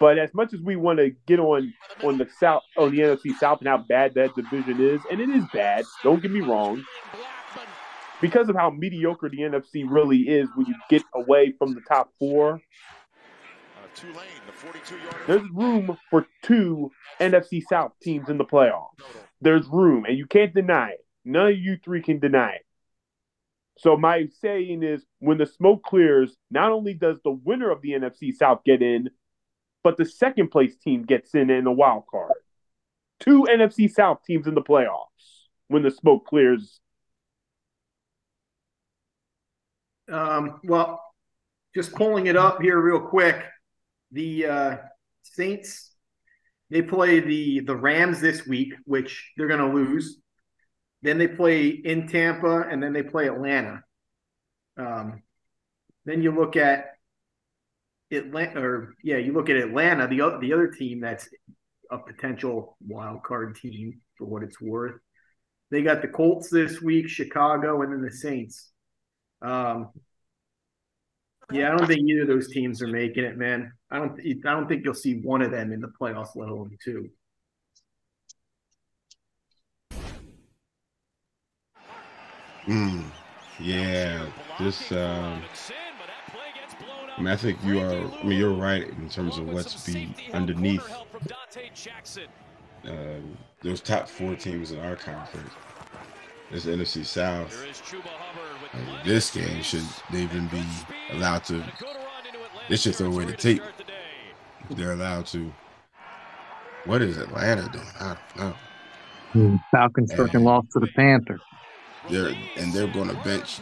But as much as we want to get on on the south on the NFC South and how bad that division is, and it is bad, don't get me wrong. Because of how mediocre the NFC really is when you get away from the top four, there's room for two NFC South teams in the playoffs. There's room, and you can't deny it. None of you three can deny it. So my saying is, when the smoke clears, not only does the winner of the NFC South get in, but the second place team gets in in the wild card. Two NFC South teams in the playoffs when the smoke clears. Um, well, just pulling it up here real quick. The uh, Saints they play the the Rams this week, which they're going to lose. Then they play in Tampa, and then they play Atlanta. Um, then you look at Atlanta, or yeah, you look at Atlanta, the o- the other team that's a potential wild card team for what it's worth. They got the Colts this week, Chicago, and then the Saints. Um, yeah, I don't think either of those teams are making it, man. I don't. I don't think you'll see one of them in the playoffs, let alone two. Mm, yeah, this. Um, I, mean, I think you are. I mean, you're right in terms of what's be underneath um, those top four teams in our conference. This NFC South. This game should they even be allowed to? They should throw away the tape. They're allowed to. What is Atlanta doing? I don't know. Hmm, Falcons freaking lost to the Panthers. They're and they're going to bench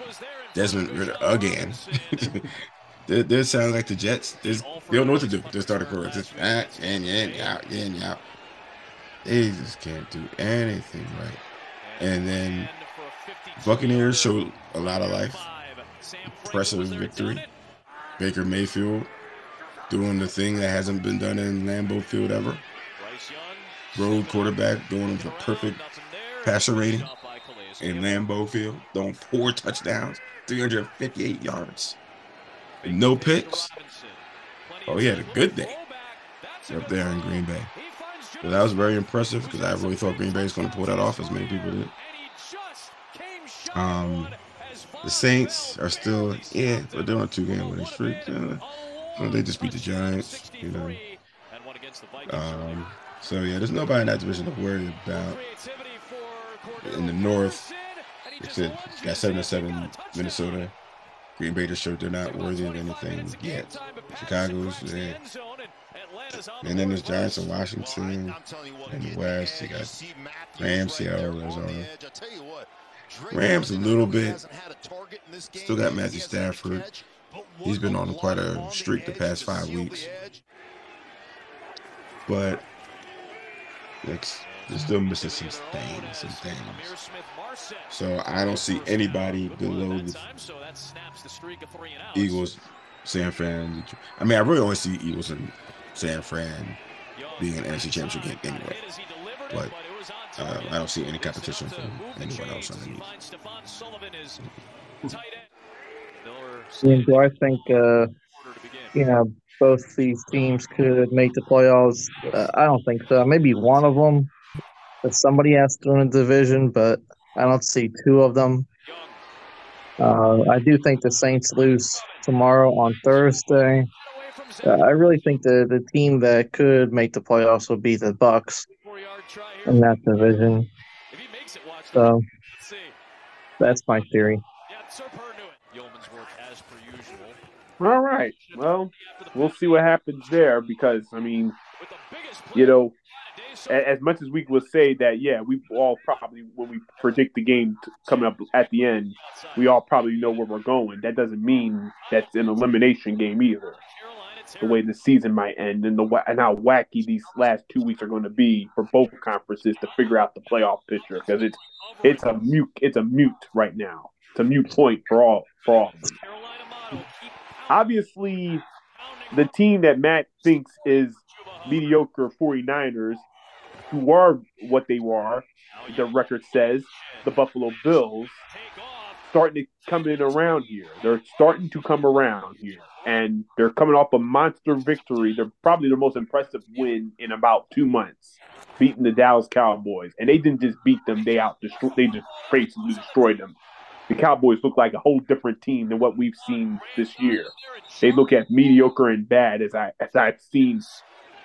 Desmond Ridder again. they, they sound like the Jets. They don't know what to do. They start a career. Just ah, in, in, out, in, out. They just can't do anything right. And then Buccaneers showed a lot of life. Impressive victory. Baker Mayfield doing the thing that hasn't been done in Lambeau Field ever. Road quarterback doing the perfect passer rating in Lambeau Field, throwing four touchdowns, 358 yards, no picks. Oh, he had a good day up there in Green Bay. So that was very impressive because I really thought Green Bay was going to pull that off, as many people did. Um, The Saints are still, yeah, but they're on two game winning streak. They just beat the Giants, you know. Um, so yeah, there's nobody in that division to worry about. In the North, it got seven to seven Minnesota. Green Bay just showed they're not worthy of anything yet. Chicago's there. And then there's Giants in Washington. In the West, you got Rams, Seattle, Arizona. Rams a little bit. Still got Matthew Stafford. He's been on quite a streak the past five weeks. But it's, they're still missing some things, some things. So I don't see anybody below the Eagles, San Fran. I mean, I really only see Eagles and San Fran being an NFC Championship game anyway. But uh, I don't see any competition from anyone else underneath. Yeah, do I think uh, you know both these teams could make the playoffs? Uh, I don't think so. Maybe one of them, but somebody has to win a division, but I don't see two of them. Uh, I do think the Saints lose tomorrow on Thursday. Uh, I really think the the team that could make the playoffs would be the Bucs in that division. So that's my theory. All right. Well, we'll see what happens there because I mean, you know, as much as we will say that, yeah, we all probably when we predict the game coming up at the end, we all probably know where we're going. That doesn't mean that's an elimination game either. The way the season might end and the and how wacky these last two weeks are going to be for both conferences to figure out the playoff picture because it's it's a mute it's a mute right now. It's a mute point for all for all. Obviously, the team that Matt thinks is mediocre 49ers, who are what they are, the record says, the Buffalo Bills, starting to come in around here. They're starting to come around here. And they're coming off a monster victory. They're probably the most impressive win in about two months, beating the Dallas Cowboys. And they didn't just beat them; they out they just basically destroyed them the Cowboys look like a whole different team than what we've seen this year. They look at mediocre and bad as I as I've seen.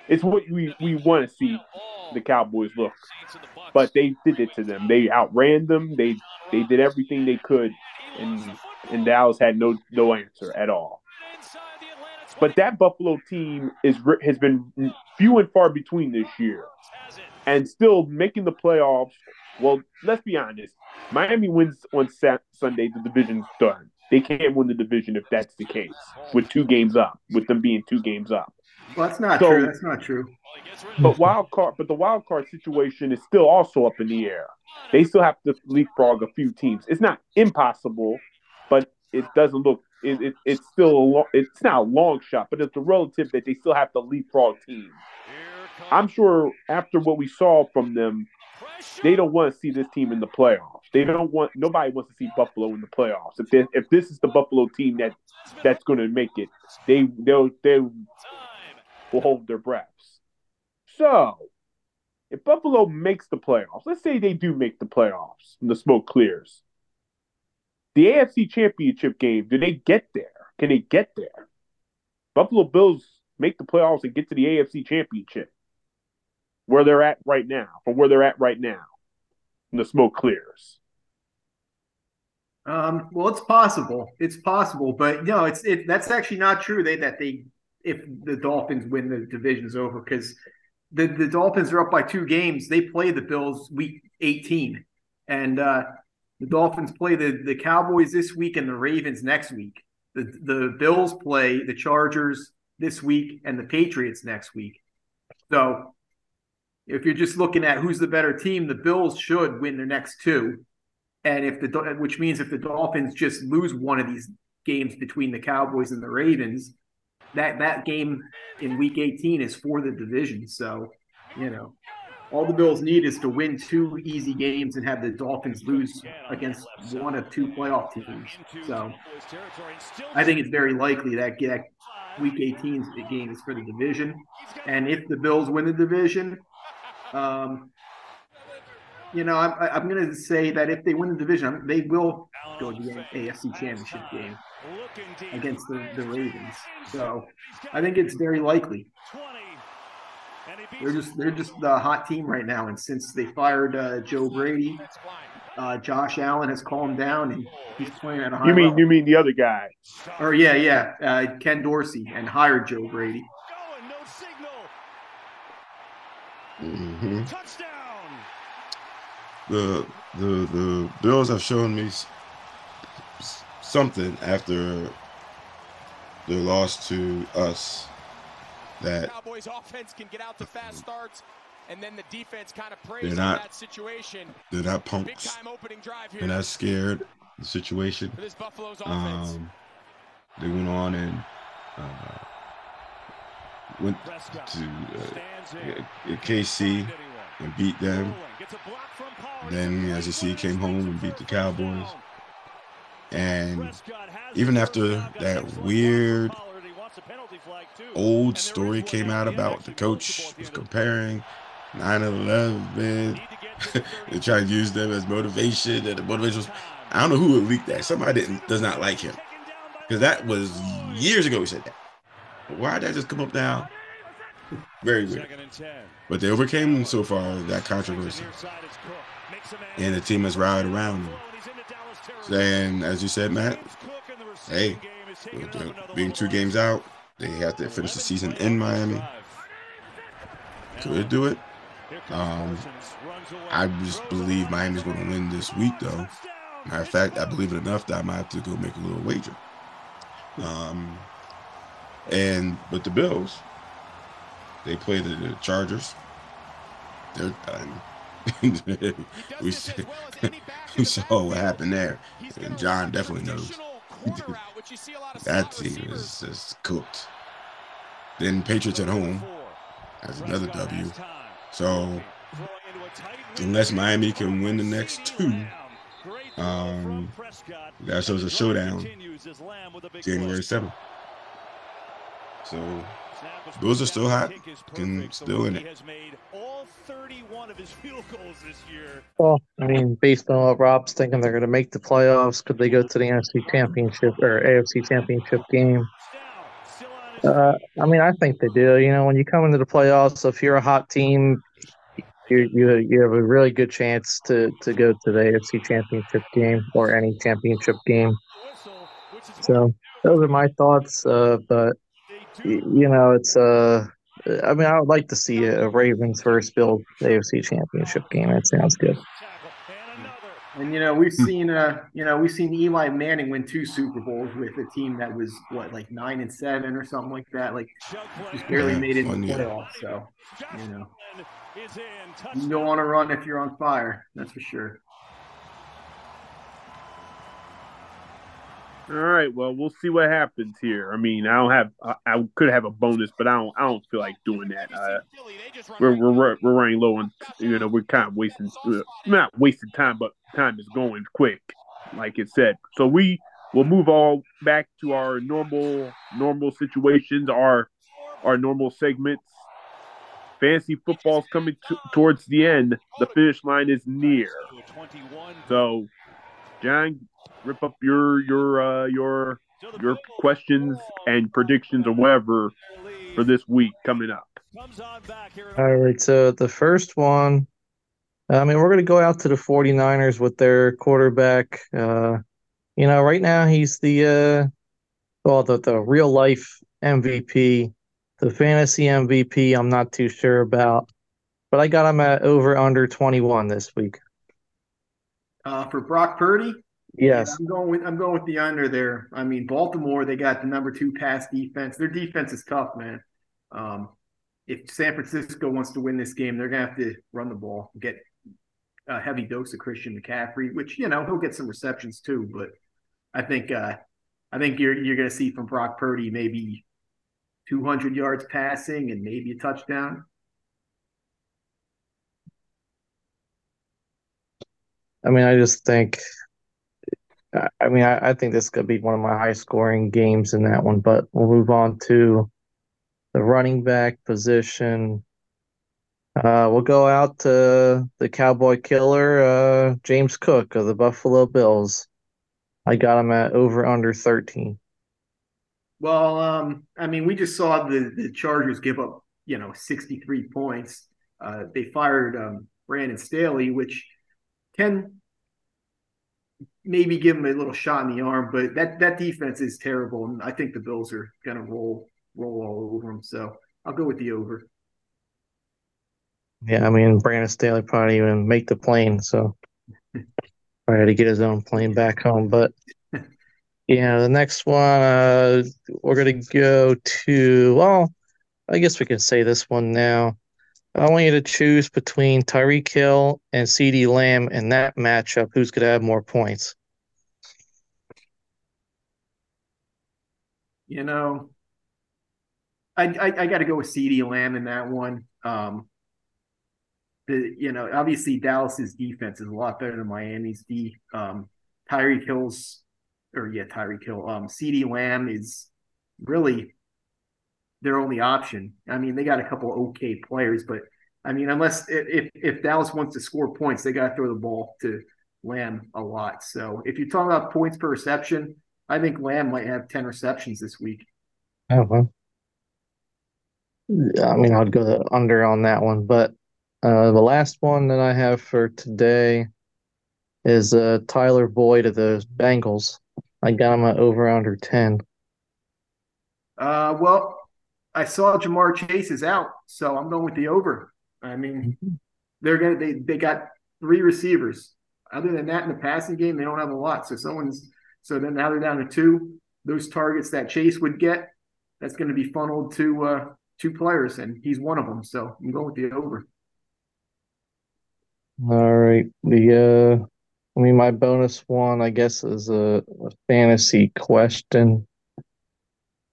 It's what we, we want to see the Cowboys look. But they did it to them. They outran them. They they did everything they could, and and Dallas had no no answer at all. But that Buffalo team is has been few and far between this year, and still making the playoffs. Well, let's be honest. Miami wins on Sunday. The division's done. They can't win the division if that's the case. With two games up, with them being two games up. Well, that's not So- true. That's not true. But wild card, but the wild card situation is still also up in the air. They still have to leapfrog a few teams. It's not impossible, but it doesn't look. It, it, it's still a long. It's not a long shot, but it's a relative that they still have to leapfrog teams. I'm sure after what we saw from them, they don't want to see this team in the playoffs. They don't want. Nobody wants to see Buffalo in the playoffs. If they, if this is the Buffalo team that that's going to make it, they they'll they will hold their breaths. So, if Buffalo makes the playoffs, let's say they do make the playoffs and the smoke clears. The AFC Championship game, do they get there? Can they get there? Buffalo Bills make the playoffs and get to the AFC Championship. Where they're at right now, from where they're at right now, and the smoke clears. Um, well, it's possible. It's possible, but no, it's it. That's actually not true. They that they if the Dolphins win the division's over because the the Dolphins are up by two games. They play the Bills week eighteen, and uh, the Dolphins play the the Cowboys this week and the Ravens next week. The the Bills play the Chargers this week and the Patriots next week. So if you're just looking at who's the better team, the Bills should win their next two. And if the which means if the Dolphins just lose one of these games between the Cowboys and the Ravens, that that game in Week 18 is for the division. So, you know, all the Bills need is to win two easy games and have the Dolphins lose against one of two playoff teams. So, I think it's very likely that that Week 18 game is for the division. And if the Bills win the division, um, you know, I'm, I'm going to say that if they win the division, they will go to the AFC Championship game against the, the Ravens. So I think it's very likely. They're just they're just the hot team right now, and since they fired uh, Joe Brady, uh, Josh Allen has calmed down and he's playing at a high. You mean level. you mean the other guy? Or yeah, yeah, uh, Ken Dorsey and hired Joe Brady. hmm The the the Bills have shown me s- s- something after their loss to us that Cowboys offense can get out to fast starts, and then the defense kind of They're preys on not- that situation. they're not punks. time opening drive here They're not scared the situation. for this Buffalo's offense. Um, they went on and uh, went to uh, KC and beat them. Then, as you see, came home and beat the Cowboys. And even after that weird old story came out about the coach was comparing 9-11, they tried to use them as motivation, and the motivation was I don't know who leaked that. Somebody didn't, does not like him because that was years ago. He said that. Why did that just come up now? Very weird. But they overcame so far that controversy, and the team has rallied around them. And as you said, Matt, hey, being two games out, they have to finish the season in Miami. Could do it. Um, I just believe Miami's going to win this week, though. Matter of fact, I believe it enough that I might have to go make a little wager. Um, and but the Bills, they play the, the Chargers. They're done. we, s- we saw what happened there, and John definitely knows. that team is just cooked. Then Patriots at home. has another W. So unless Miami can win the next two, um, that shows a showdown. January 7th. So those are still hot, can still in it. Well, I mean, based on what Rob's thinking, they're going to make the playoffs. Could they go to the NFC Championship or AFC Championship game? Uh, I mean, I think they do. You know, when you come into the playoffs, if you're a hot team, you you you have a really good chance to to go to the AFC Championship game or any championship game. So those are my thoughts. Uh, but you know, it's uh, I mean, I would like to see a Ravens versus Bills AFC Championship game. That sounds good. And you know we've seen uh you know we've seen Eli Manning win two Super Bowls with a team that was what like nine and seven or something like that. Like just barely Yeah, made it in the year. playoffs. So you know you don't want to run if you're on fire. That's for sure. All right. Well, we'll see what happens here. I mean, I don't have. I, I could have a bonus, but I don't. I don't feel like doing that. Uh, we're we're we're running low on. You know, we're kind of wasting. Uh, not wasting time, but time is going quick, like it said. So we will move all back to our normal normal situations. Our our normal segments. Fantasy football's coming t- towards the end. The finish line is near. So, John, rip up your your uh, your your questions and predictions or whatever for this week coming up. All right, so the first one, I mean, we're going to go out to the 49ers with their quarterback. Uh, you know, right now he's the, uh, well, the, the real life MVP. The fantasy MVP, I'm not too sure about, but I got him at over under 21 this week. Uh, for Brock Purdy, Yes. I'm going with I'm going with the under there. I mean, Baltimore, they got the number two pass defense. Their defense is tough, man. Um, if San Francisco wants to win this game, they're gonna have to run the ball, get a heavy dose of Christian McCaffrey, which you know he'll get some receptions too. But I think uh, I think you're you're gonna see from Brock Purdy maybe 200 yards passing and maybe a touchdown. I mean, I just think, I- mean, I, I think this could be one of my high scoring games in that one, but we'll move on to the running back position. Uh, we'll go out to the Cowboy killer, uh, James Cook of the Buffalo Bills. I got them at over under 13. Well, um, I mean, we just saw the, the Chargers give up, you know, 63 points. Uh, they fired um, Brandon Staley, which can maybe give him a little shot in the arm, but that that defense is terrible, and I think the Bills are gonna roll roll all over them. So I'll go with the over. Yeah, I mean Brandon Staley probably even make the plane, so probably had to get his own plane back home. But yeah, the next one uh, we're gonna go to. Well, I guess we can say this one now. I want you to choose between Tyreek Hill and CeeDee Lamb in that matchup. Who's going to have more points? You know, I I, I got to go with CeeDee Lamb in that one. Um, the you know obviously Dallas's defense is a lot better than Miami's D. Um, Tyreek Hill's or yeah Tyreek Hill. Um, CeeDee Lamb is really their only option. I mean, they got a couple okay players, but I mean, unless if if Dallas wants to score points, they got to throw the ball to Lamb a lot. So if you talk about points per reception, I think Lamb might have ten receptions this week. Oh well. I mean, I'd go the under on that one, but uh, the last one that I have for today is uh, Tyler Boyd of the Bengals. I got him at over under ten. Uh, well, I saw Ja'Marr Chase is out, so I'm going with the over. I mean, mm-hmm. they're gonna they they got three receivers. Other than that, in the passing game, they don't have a lot. So someone's so then now they're down to two. Those targets that Chase would get, that's going to be funneled to uh, two players, and he's one of them. So I'm going with the over. All right. The uh I mean my bonus one I guess is a, a fantasy question.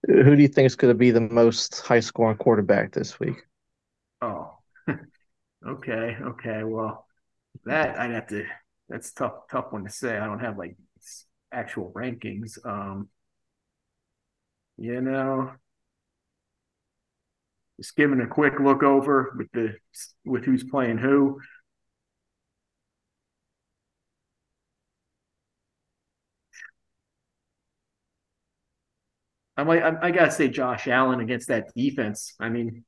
Who do you think is going to be the most high scoring quarterback this week? Oh, okay, okay. Well, that I'd have to. That's tough, tough one to say. I don't have like actual rankings. Um, you know, just giving a quick look over with the with who's playing who. I might, I, I, gotta say Josh Allen against that defense. I mean,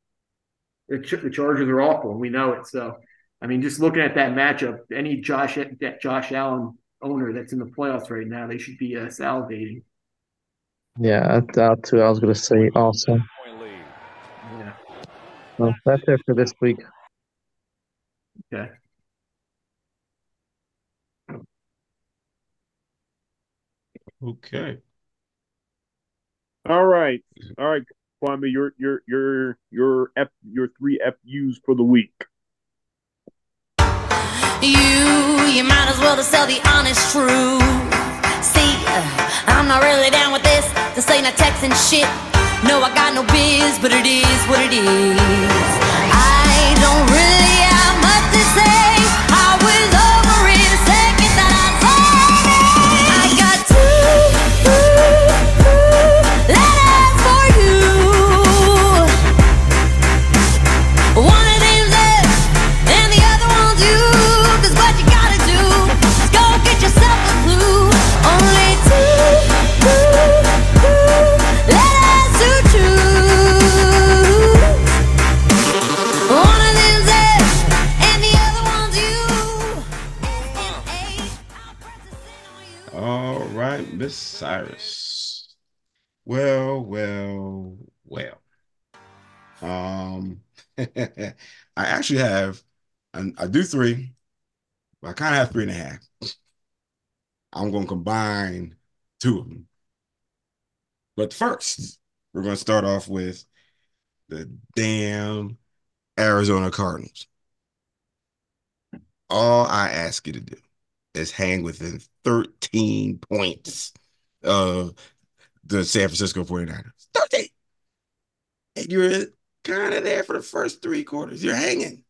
the, the Chargers are awful, and we know it. So, I mean, just looking at that matchup, any Josh that Josh Allen owner that's in the playoffs right now, they should be uh, salivating. Yeah, that's who I was gonna say also. Yeah. Well, that's it for this week. Okay. Okay. All right, all right, Kwame, your your your your F your three FUs for the week. You, you might as well just tell the honest truth. See, uh, I'm not really down with this. This ain't a shit. No, I got no biz, but it is what it is. I don't really have much to say. Cyrus. Well, well, well. Um, I actually have, I do three, but I kind of have three and a half. I'm going to combine two of them. But first, we're going to start off with the damn Arizona Cardinals. All I ask you to do is hang within 13 points of the San Francisco 49ers. 13. And you're kind of there for the first three quarters. You're hanging.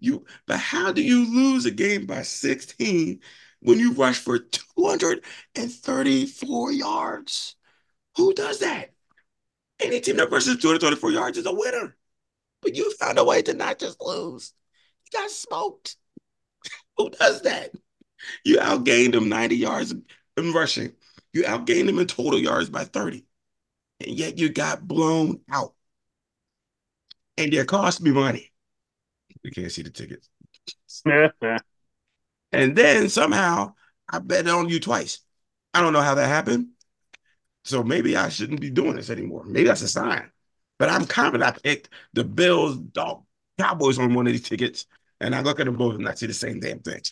You but how do you lose a game by 16 when you rush for 234 yards? Who does that? Any team that rushes 234 yards is a winner. But you found a way to not just lose. You got smoked. Who does that? You outgained them 90 yards in rushing. You outgained them in total yards by 30. And yet you got blown out. And it cost me money. You can't see the tickets. and then somehow I bet on you twice. I don't know how that happened. So maybe I shouldn't be doing this anymore. Maybe that's a sign. But I'm confident I picked the Bills, dog, Cowboys on one of these tickets. And I look at them both and I see the same damn thing.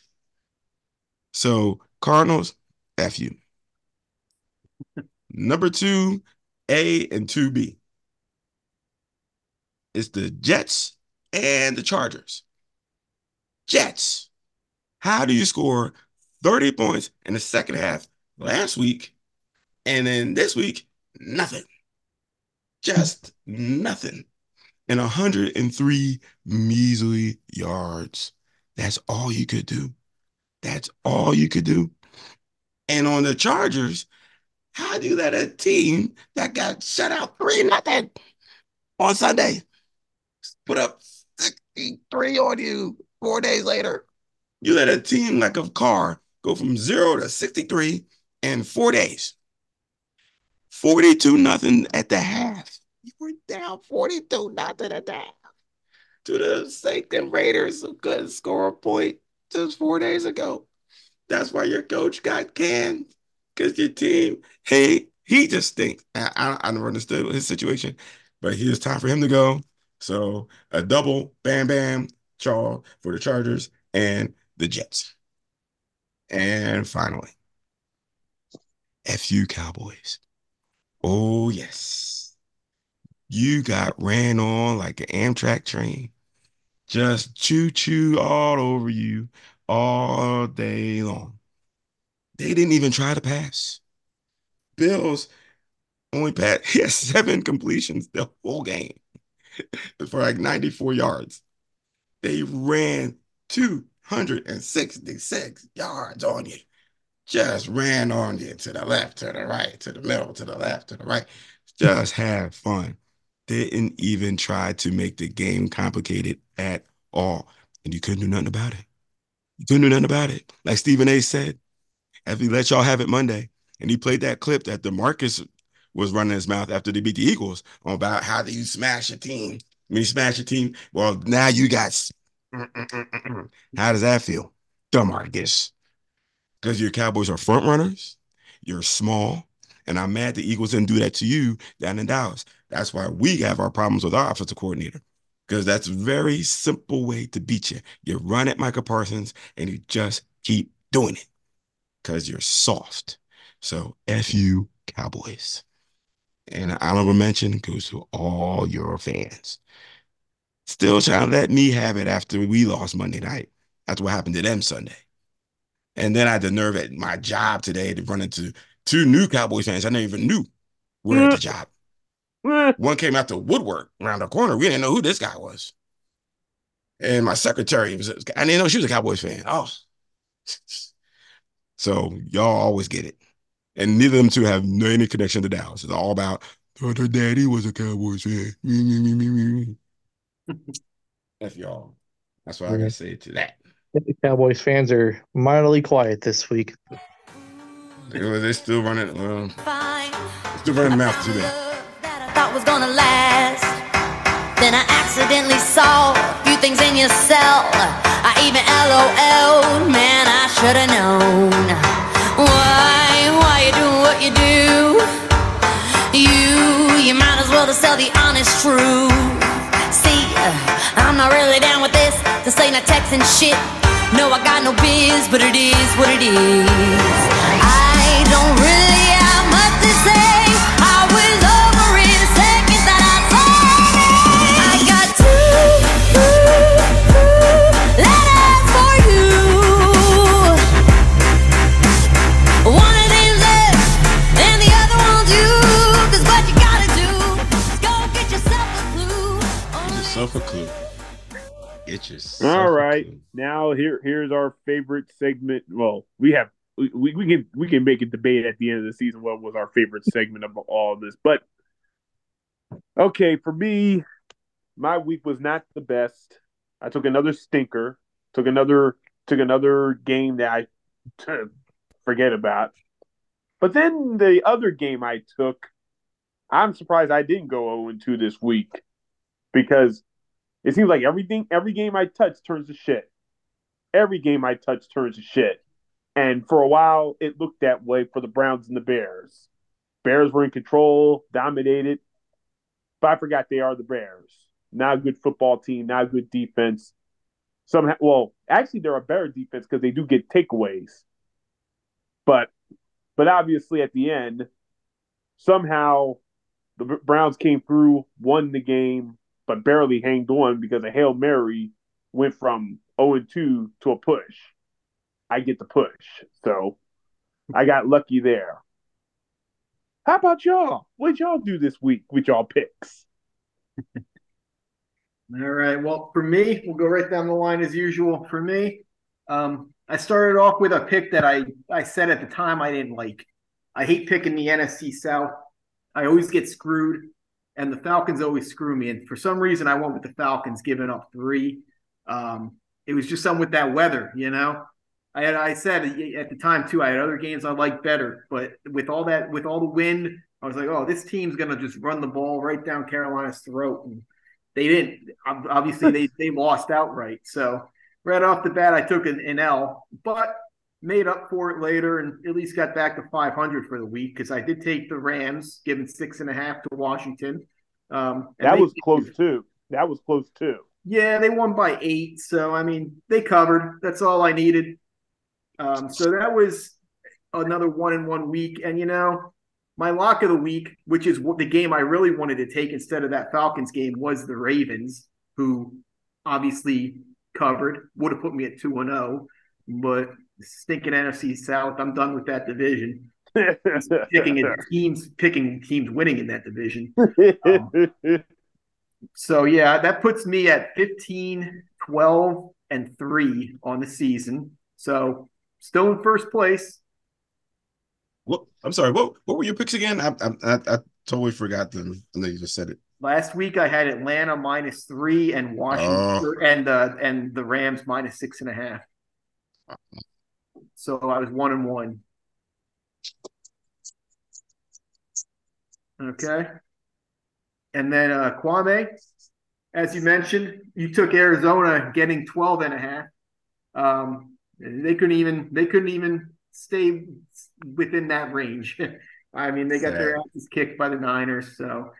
So Cardinals, F you. Number two, A and 2B. It's the Jets and the Chargers. Jets. How do you score 30 points in the second half last week? And then this week, nothing. Just nothing. And 103 measly yards. That's all you could do. That's all you could do. And on the Chargers, how do you let a team that got shut out three nothing on Sunday put up 63 on you four days later? You let a team like a car go from zero to 63 in four days. 42 nothing at the half. You were down 42 nothing at the half to the Saints Raiders who couldn't score a point just four days ago. That's why your coach got canned because your team, hey, he just stinks. I, I, I never understood his situation, but it's time for him to go. So a double bam bam chaw for the Chargers and the Jets. And finally, FU Cowboys. Oh, yes. You got ran on like an Amtrak train. Just choo choo all over you all day long. They didn't even try to pass. Bills only passed, he has seven completions the whole game for like 94 yards. They ran 266 yards on you. Just ran on you to the left, to the right, to the middle, to the left, to the right. Just have fun. Didn't even try to make the game complicated at all. And you couldn't do nothing about it. You couldn't do nothing about it. Like Stephen A said, if he let y'all have it Monday, and he played that clip that DeMarcus was running his mouth after they beat the Eagles about how do you smash a team. When you smash a team, well, now you got. How does that feel? DeMarcus. Because your Cowboys are front runners, you're small, and I'm mad the Eagles didn't do that to you down in Dallas. That's why we have our problems with our offensive coordinator. Because that's a very simple way to beat you. You run at Micah Parsons and you just keep doing it because you're soft. So F you, Cowboys. And an honorable mention goes to all your fans. Still trying to let me have it after we lost Monday night. That's what happened to them Sunday. And then I had the nerve at my job today to run into two new Cowboys fans I never even knew were at the job. One came out the woodwork around the corner. We didn't know who this guy was. And my secretary was, I didn't know she was a Cowboys fan. Oh. So y'all always get it. And neither of them two have any connection to Dallas. It's all about, oh, their daddy was a Cowboys fan. F y'all. That's what I gotta say to that. The Cowboys fans are mildly quiet this week. They, they're still running, uh, still running mouth to that. thought was gonna last. Then I accidentally saw a few things in your cell. I even LOL, man, I should've known. Why, why you doing what you do? You, you might as well just tell the honest truth. See, I'm not really down with this. This ain't a texting shit. No, I got no biz, but it is what it is. I don't really Get yourself a clue. Get yourself All right. Now here here's our favorite segment. Well, we have we, we can we can make a debate at the end of the season what was our favorite segment of all of this. But okay, for me, my week was not the best. I took another stinker, took another took another game that I forget about. But then the other game I took, I'm surprised I didn't go 0 2 this week because it seems like everything, every game I touch turns to shit. Every game I touch turns to shit. And for a while, it looked that way for the Browns and the Bears. Bears were in control, dominated, but I forgot they are the Bears. Not a good football team, not a good defense. Somehow, well, actually, they're a better defense because they do get takeaways. But, but obviously, at the end, somehow the Browns came through, won the game, but barely hanged on because a hail mary went from 0 2 to a push. I get the push, so I got lucky there. How about y'all? What y'all do this week with y'all picks? All right. Well, for me, we'll go right down the line as usual. For me, um, I started off with a pick that I, I said at the time I didn't like. I hate picking the NFC South. I always get screwed, and the Falcons always screw me. And for some reason, I went with the Falcons, giving up three. Um, it was just something with that weather, you know. I had I said at the time too, I had other games I liked better, but with all that, with all the wind, I was like, oh, this team's gonna just run the ball right down Carolina's throat. And they didn't. Obviously, they they lost outright. So right off the bat, I took an, an L, but made up for it later and at least got back to 500 for the week because I did take the Rams, giving six and a half to Washington. Um, that was close too. That was close too. Yeah, they won by eight. So I mean, they covered. That's all I needed. Um, so that was another one in one week. And you know, my lock of the week, which is the game I really wanted to take instead of that Falcons game, was the Ravens, who obviously covered, would have put me at 2 0. But stinking NFC South, I'm done with that division. picking teams, picking teams winning in that division. Um, so yeah, that puts me at 15, 12, and 3 on the season. So still in first place, what? I'm sorry. What? What were your picks again? I I, I totally forgot them. I know you just said it. Last week I had Atlanta minus three and Washington oh. and uh, and the Rams minus six and a half. So I was one and one. Okay. And then uh, Kwame, as you mentioned, you took Arizona getting 12 and a half. Um, they couldn't even they couldn't even stay within that range. I mean, they got Sad. their asses kicked by the Niners. So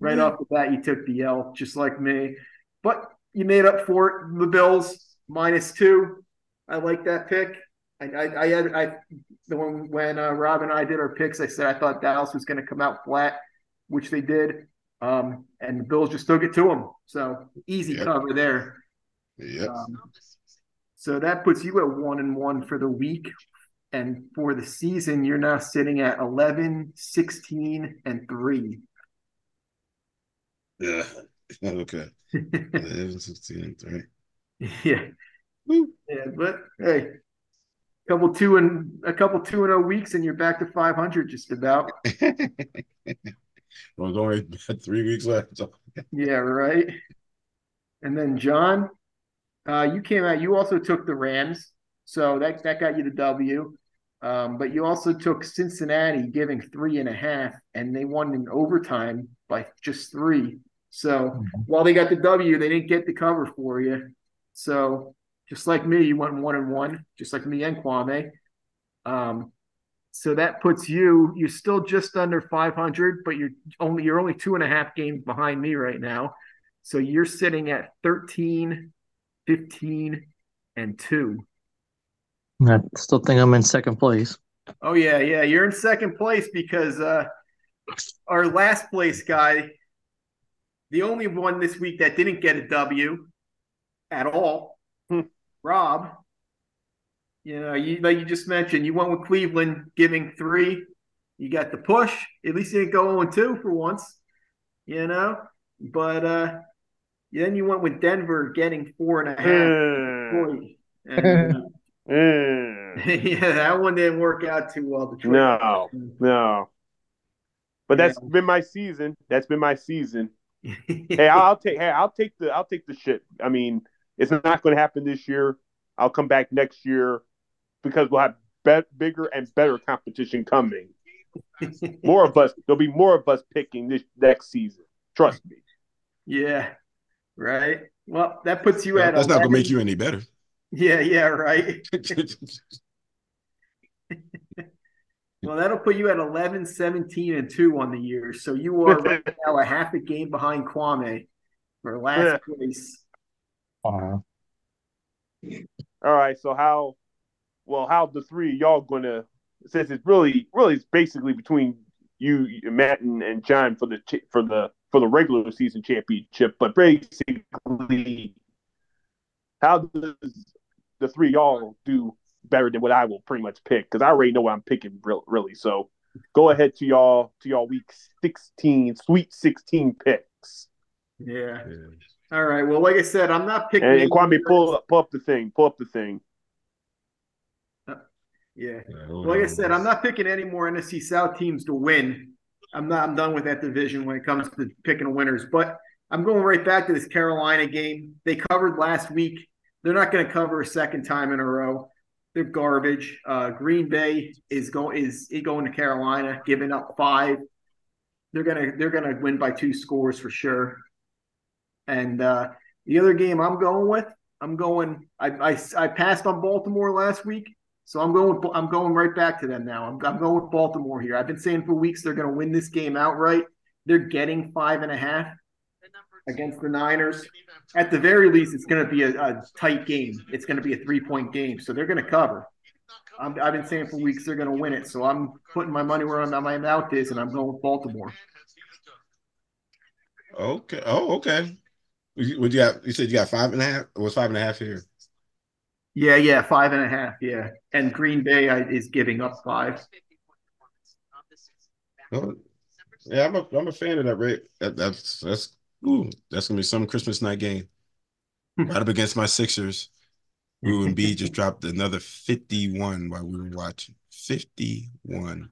right off the bat, you took the L, just like me. But you made up for it. The Bills minus two. I like that pick. I, I, I had I the one when uh, Rob and I did our picks. I said I thought Dallas was going to come out flat, which they did. Um, and the Bills just took it to them. So easy yep. cover there. Yeah. Um, so that puts you at one and one for the week. And for the season, you're now sitting at 11, 16, and 3. Yeah. Okay. 11, 16, and 3. Yeah. Yeah, but hey, couple two and a couple two and oh weeks, and you're back to 500 just about. well, it's only three weeks left. yeah, right. And then John, uh, you came out. You also took the Rams, so that that got you the W. Um, but you also took Cincinnati giving three and a half, and they won in overtime by just three. So mm-hmm. while they got the W, they didn't get the cover for you. So just like me, you went one and one, just like me and Kwame. Um, so that puts you you're still just under 500, but you're only you're only two and a half games behind me right now. So you're sitting at 13, 15, and two. I still think I'm in second place. Oh yeah, yeah, you're in second place because uh, our last place guy, the only one this week that didn't get a W at all, Rob. You know, you like you just mentioned, you went with Cleveland giving three. You got the push. At least you didn't go 0 2 for once. You know, but uh then you went with Denver getting four and a half. and, uh, Mm. yeah, that one didn't work out too well. Detroit. No, no. But that's yeah. been my season. That's been my season. hey, I'll take. Hey, I'll take the. I'll take the shit. I mean, it's not going to happen this year. I'll come back next year because we'll have be- bigger and better competition coming. more of us. There'll be more of us picking this next season. Trust me. Yeah. Right. Well, that puts you Yeah, at. that's not gonna 11. make you any better. Yeah. Yeah. Right. Well, that'll put you at 11, 17, and 2 on the year. So you are right now a half a game behind Kwame for last place. Uh, All right. So how? Well, how the three of y'all gonna? Since it's really, really, it's basically between you, Matt, and, and John for the for the for the regular season championship. But basically, how does the three of y'all do better than what I will pretty much pick? Because I already know what I'm picking, really. So go ahead to y'all to y'all week sixteen, sweet sixteen picks. Yeah. All right. Well, like I said, I'm not picking. And, and Kwame, any- pull up, pull up the thing. Pull up the thing. Yeah. hold Like I said, I'm not picking any more NFC South teams to win. I'm not. I'm done with that division when it comes to picking winners. But I'm going right back to this Carolina game. They covered last week. They're not going to cover a second time in a row. They're garbage. Uh, Green Bay is going is, is going to Carolina, giving up five. They're gonna they're gonna win by two scores for sure. And uh, the other game I'm going with, I'm going. I, I I passed on Baltimore last week. So I'm going. I'm going right back to them now. I'm, I'm going with Baltimore here. I've been saying for weeks they're going to win this game outright. They're getting five and a half against the Niners. At the very least, it's going to be a, a tight game. It's going to be a three point game. So they're going to cover. I'm, I've been saying for weeks they're going to win it. So I'm putting my money where my mouth is, and I'm going with Baltimore. Okay. Oh, okay. You- What you got? You said you got five and a half. It was five and a half here. Yeah, yeah, five and a half. Yeah, and Green Bay uh, is giving up five. Oh, yeah, I'm a I'm a fan of that. Right, that, that's that's ooh, that's gonna be some Christmas night game. Hmm. right up against my Sixers. Ooh, Embiid just dropped another 51 while we were watching. 51.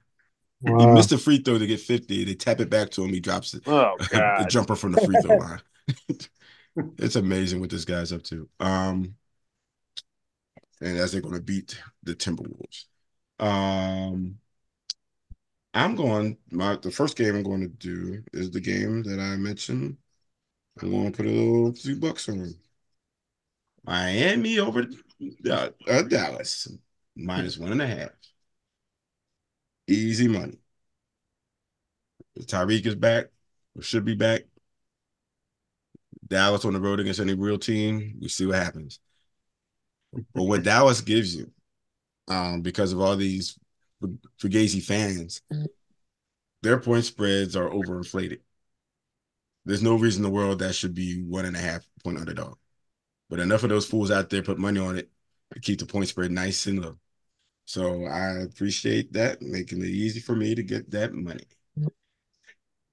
He missed a free throw to get 50. They tap it back to him. He drops it. Oh the God. jumper from the free throw line. it's amazing what this guy's up to. Um, and as they're going to beat the Timberwolves. Um, I'm going. My the first game I'm going to do is the game that I mentioned. I'm going to put a little few bucks on Miami over uh, uh, Dallas minus one and a half. Easy money. Tyreek is back, or should be back. Dallas on the road against any real team, we see what happens. But what Dallas gives you, um, because of all these Fugazi fans, their point spreads are overinflated. There's no reason in the world that should be one and a half point underdog. But enough of those fools out there put money on it to keep the point spread nice and low. So I appreciate that, making it easy for me to get that money.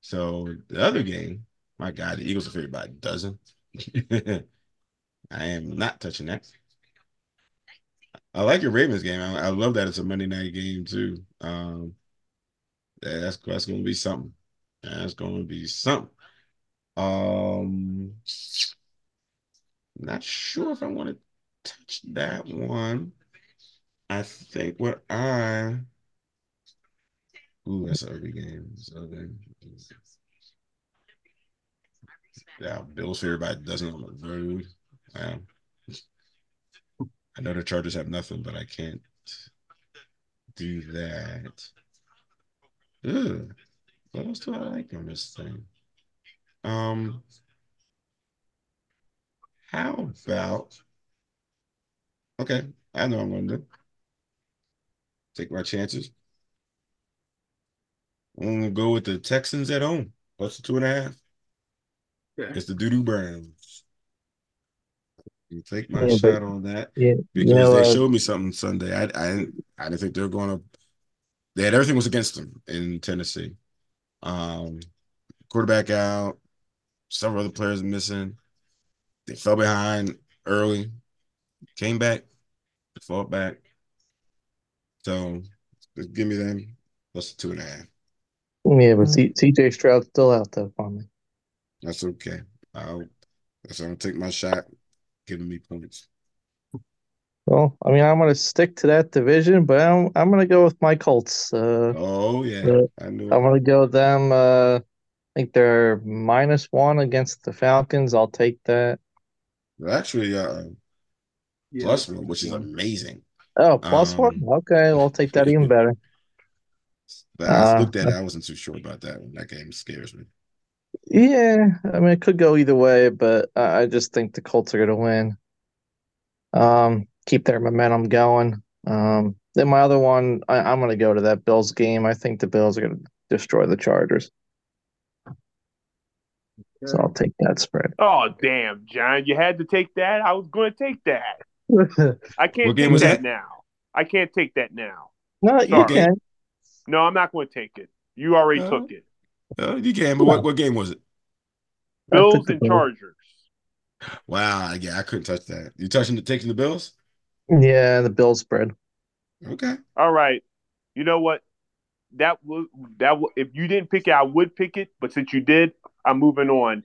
So the other game, my God, the Eagles are favored by a dozen. I am not touching that. I like your Ravens game. I, I love that it's a Monday night game too. Um, yeah, that's that's going to be something. That's going to be something. Um, not sure if I want to touch that one. I think what I ooh, that's an early game. That's early. Yeah, Bills by a dozen on the road. I know the Chargers have nothing, but I can't do that. What else do I like on this thing? Um, how about okay? I know I'm gonna do. Take my chances. I'm gonna go with the Texans at home. Plus two and a half. Okay. It's the Doodoo Browns. You take my Yeah, but- shot on that Yeah, because you know, they uh, showed me something Sunday. I I didn't I didn't think they were going to. They had everything was against them in Tennessee. Um, quarterback out, several other players missing. They fell behind early, came back, fought back. So just give me them plus two and a half. yeah, but C- CJ Stroud's still out though for me. That's okay. I'll that's I'm gonna take my shot, giving me points. Well, I mean, I'm gonna stick to that division, but I'm I'm gonna go with my Colts. Uh, Oh yeah, uh, I knew. I'm gonna go with them. Uh, I think they're minus one against the Falcons. I'll take that. Actually, uh, Yeah, plus one, which is amazing. Oh, plus one. Um, Okay, I'll take that even better. But I Uh, looked at it, I wasn't too sure about that one. That game scares me. Yeah, I mean, it could go either way, but I I just think the Colts are gonna win. Um, keep their momentum going. Um, then my other one, I, I'm gonna go to that Bills game. I think the Bills are gonna destroy the Chargers, so I'll take that spread. Oh damn, John, you had to take that. I was going to take that. I can't take that, that? now. I can't take that now. No, you Sorry. can. No, I'm not going to take it. You already Uh, took it. Uh, you can, but what, what game was it? I Bills the and Chargers. Wow, yeah, I couldn't touch that. You touching the taking the Bills? Yeah, the Bills spread. Okay. All right. You know what? That would that would if you didn't pick it, I would pick it. But since you did, I'm moving on.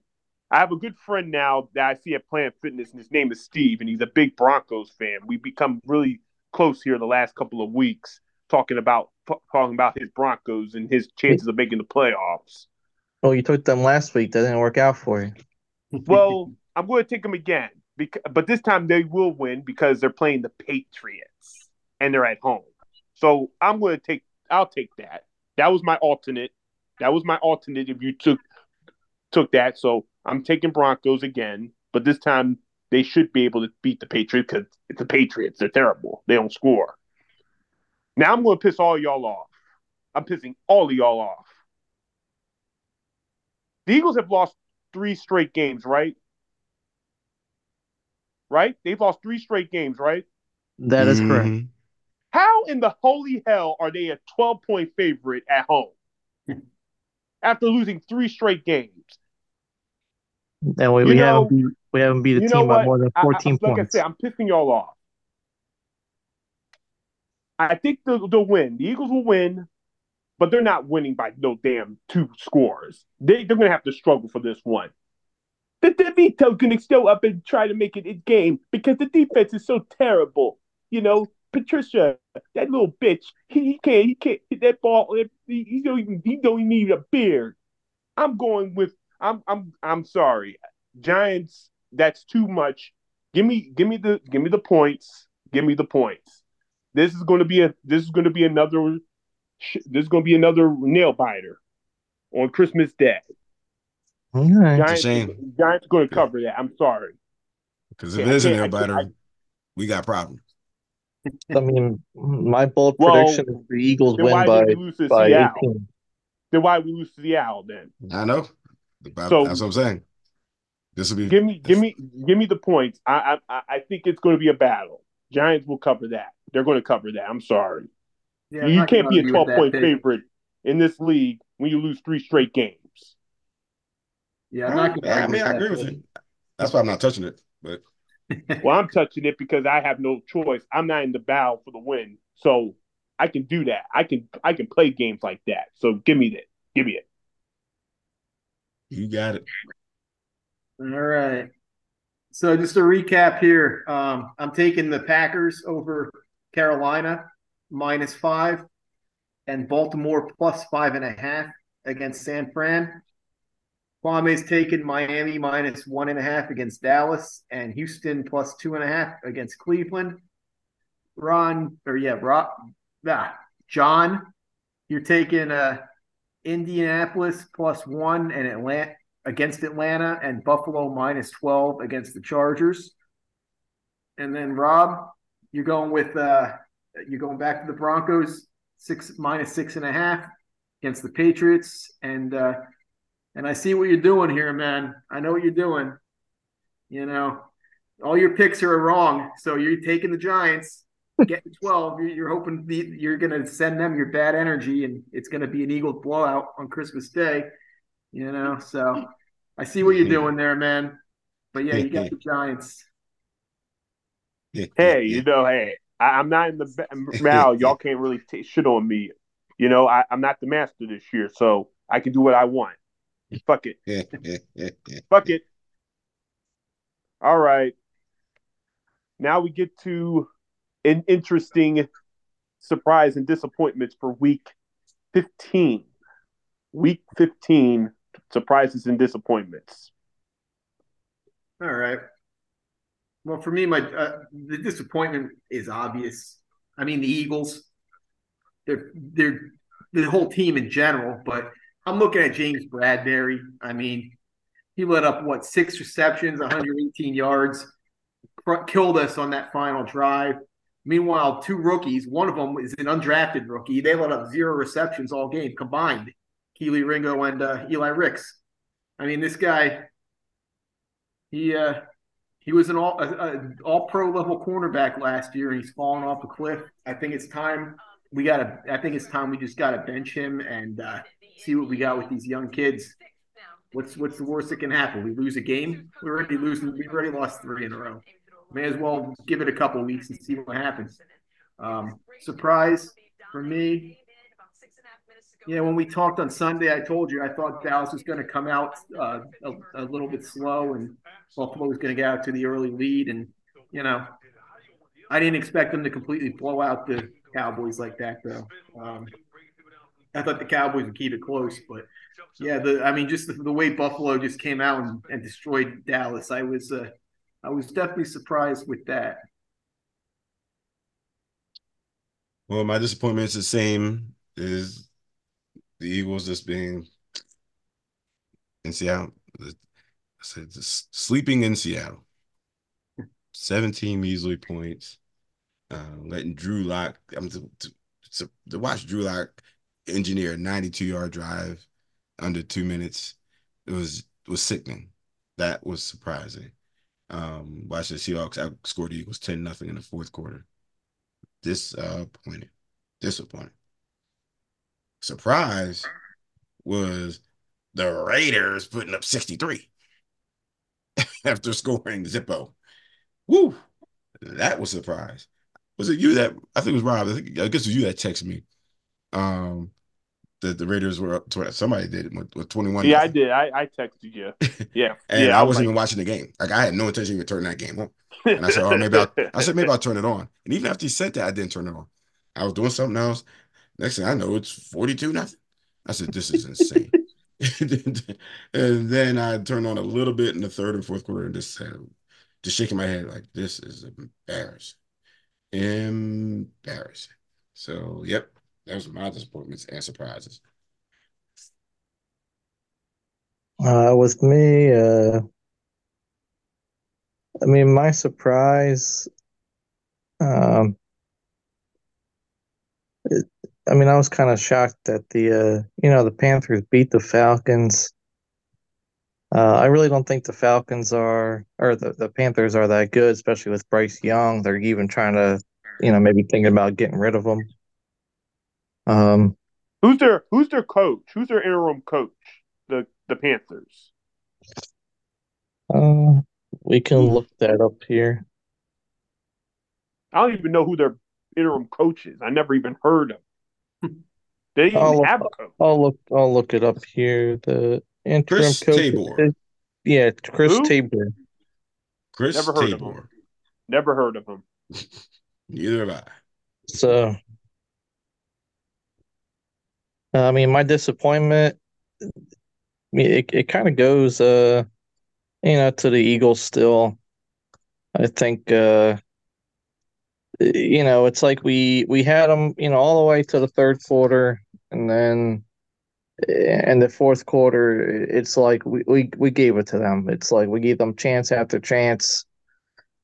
I have a good friend now that I see at Planet Fitness, and his name is Steve, and he's a big Broncos fan. We've become really close here the last couple of weeks, talking about talking about his Broncos and his chances of making the playoffs. Oh, you took them last week. That didn't work out for you. Well, I'm going to take them again, because, but this time they will win because they're playing the Patriots and they're at home. So I'm going to take. I'll take that. That was my alternate. That was my alternate. If you took took that, so I'm taking Broncos again, but this time they should be able to beat the Patriots because it's the Patriots. They're terrible. They don't score. Now I'm going to piss all y'all off. I'm pissing all of y'all off. The Eagles have lost three straight games, right? Right? They've lost three straight games, right? That is correct. Mhm. How in the holy hell are they a 12 point favorite at home after losing three straight games? And we, we know- haven't beat we haven't beat a team by more than I- I- 14 like points. Like I said, I'm pissing y'all off. I think they'll, they'll win. The Eagles will win, but they're not winning by no damn two scores. They, they're going to have to struggle for this one. The DeVito's going to still up and try to make it a game because the defense is so terrible. You know, Patricia, that little bitch, he, he can't, he can't hit that ball. He, he don't even, he don't even need a beard. I'm going with, I'm, I'm, I'm sorry, Giants. That's too much. Give me, give me the, give me the points. Give me the points. This is going to be a, this is going to be another, this is going to be another nail biter on Christmas Day. All right. Giants. Giants going to cover that. I'm sorry. Because if Yeah, it is a I nail can't- I- biter, we got problems. I mean, my bold Well, prediction is the Eagles win by did we by Seattle? 18. Then why we lose to Seattle? Then I know. But So- that's what I'm saying. This will be give me, give me, give me the points. I, I, I think it's going to be a battle. Giants will cover that. They're going to cover that. I'm sorry. Yeah, I'm you can't be a 12 point pick. favorite in this league when you lose three straight games. Yeah, I'm not gonna I argue mean, I that agree with you. That's why I'm not touching it. But Well, I'm touching it because I have no choice. I'm not in the battle for the win, so I can do that. I can I can play games like that. So give me that. Give me it. you got it. All right. So just to recap here, um, I'm taking the Packers over Carolina minus five, and Baltimore plus five and a half against San Fran. Kwame's taking Miami minus one and a half against Dallas, and Houston plus two and a half against Cleveland. Ron, or yeah, Rob, ah, John, you're taking uh, Indianapolis plus one and Atlanta against Atlanta and Buffalo minus 12 against the Chargers. And then Rob, you're going with uh you're going back to the Broncos six minus six and a half against the Patriots. And uh and I see what you're doing here, man. I know what you're doing. You know, all your picks are wrong. So you're taking the Giants, getting 12. You're, you're hoping the, you're going to send them your bad energy, and it's going to be an Eagles blowout on Christmas Day. You know, so I see what you're doing there, man. But yeah, you got the Giants. Yeah, Hey, you know, hey, I, I'm not in the ba- now. Y'all can't really take shit on me. You know, I, I'm not the master this year, so I can do what I want. Fuck it. Fuck it. All right. Now we get to an interesting surprise and disappointments for week 15. Week 15 surprises and disappointments. All right. Well, for me, my uh, the disappointment is obvious. I mean, the Eagles, they're they're the whole team in general, but I'm looking at James Bradberry. I mean, he let up what six receptions, 118 yards, killed us on that final drive. Meanwhile, two rookies, one of them is an undrafted rookie. They let up zero receptions all game combined. Kelee Ringo and uh, Eli Ricks. I mean, this guy, he uh, he was an all a, a all pro level cornerback last year, and he's fallen off a cliff. I think it's time we got to. I think it's time we just got to bench him and uh, see what we got with these young kids. What's what's the worst that can happen? We lose a game. We're already losing. We've already lost three in a row. May as well give it a couple weeks and see what happens. Um, surprise for me. Yeah, when we talked on Sunday, I told you I thought Dallas was going to come out uh, a, a, little bit slow, and Buffalo was going to get out to the early lead. And you know, I didn't expect them to completely blow out the Cowboys like that, though. Um, I thought the Cowboys would keep it close, but yeah, the I mean, just the, the way Buffalo just came out and, and destroyed Dallas, I was uh, I was definitely surprised with that. Well, my disappointment is the same as the Eagles just being in Seattle. I said just sleeping in Seattle. 17 measly points. Uh, letting Drew Lock, I'm to, to, to watch Drew Lock engineer a 92 yard drive under two minutes. It was was sickening. That was surprising. Um, watch the Seahawks outscored the Eagles 10 nothing in the fourth quarter. Disappointing. Disappointing. Surprise was the Raiders putting up 63 after scoring Zippo. Woo! That was a surprise. Was it you that I think it was Rob? I, think, I guess it was you that texted me. Um, that the Raiders were up. To, somebody did it with, with twenty one. Yeah, I did. I, I texted you. Yeah, and yeah, I wasn't like, even watching the game. Like I had no intention of turning that game on. And I said, oh, maybe I'll, I said maybe I'll turn it on. And even after he said that, I didn't turn it on. I was doing something else. Next thing I know, it's forty two nothing. I said, this is insane. and then I turned on a little bit in the third and fourth quarter and just said, just shaking my head like this is embarrassing, embarrassing. So, yep, that was my disappointments and surprises. Uh, with me, uh, I mean, my surprise, um, it, I mean, I was kind of shocked that the, uh, you know, the Panthers beat the Falcons. Uh, I really don't think the Falcons are, or the, the Panthers are that good, especially with Bryce Young. They're even trying to, you know, maybe thinking about getting rid of him. Um, who's their Who's their coach? Who's their interim coach? The the Panthers. Uh, we can look that up here. I don't even know who their interim coach is. I never even heard of. They even I'll have look, a coach. I'll look. I'll look it up here. The interim Chris coach. Tabor. is- yeah, Chris Who? Tabor. Chris Never heard of him. Never heard of him. Neither have I. So, I mean, my disappointment. I mean, it it kind of goes, uh, you know, to the Eagles still. I think, uh, you know, it's like we we had them, you know, all the way to the third quarter, and then eh, in the fourth quarter, it's like we, we we gave it to them. It's like we gave them chance after chance,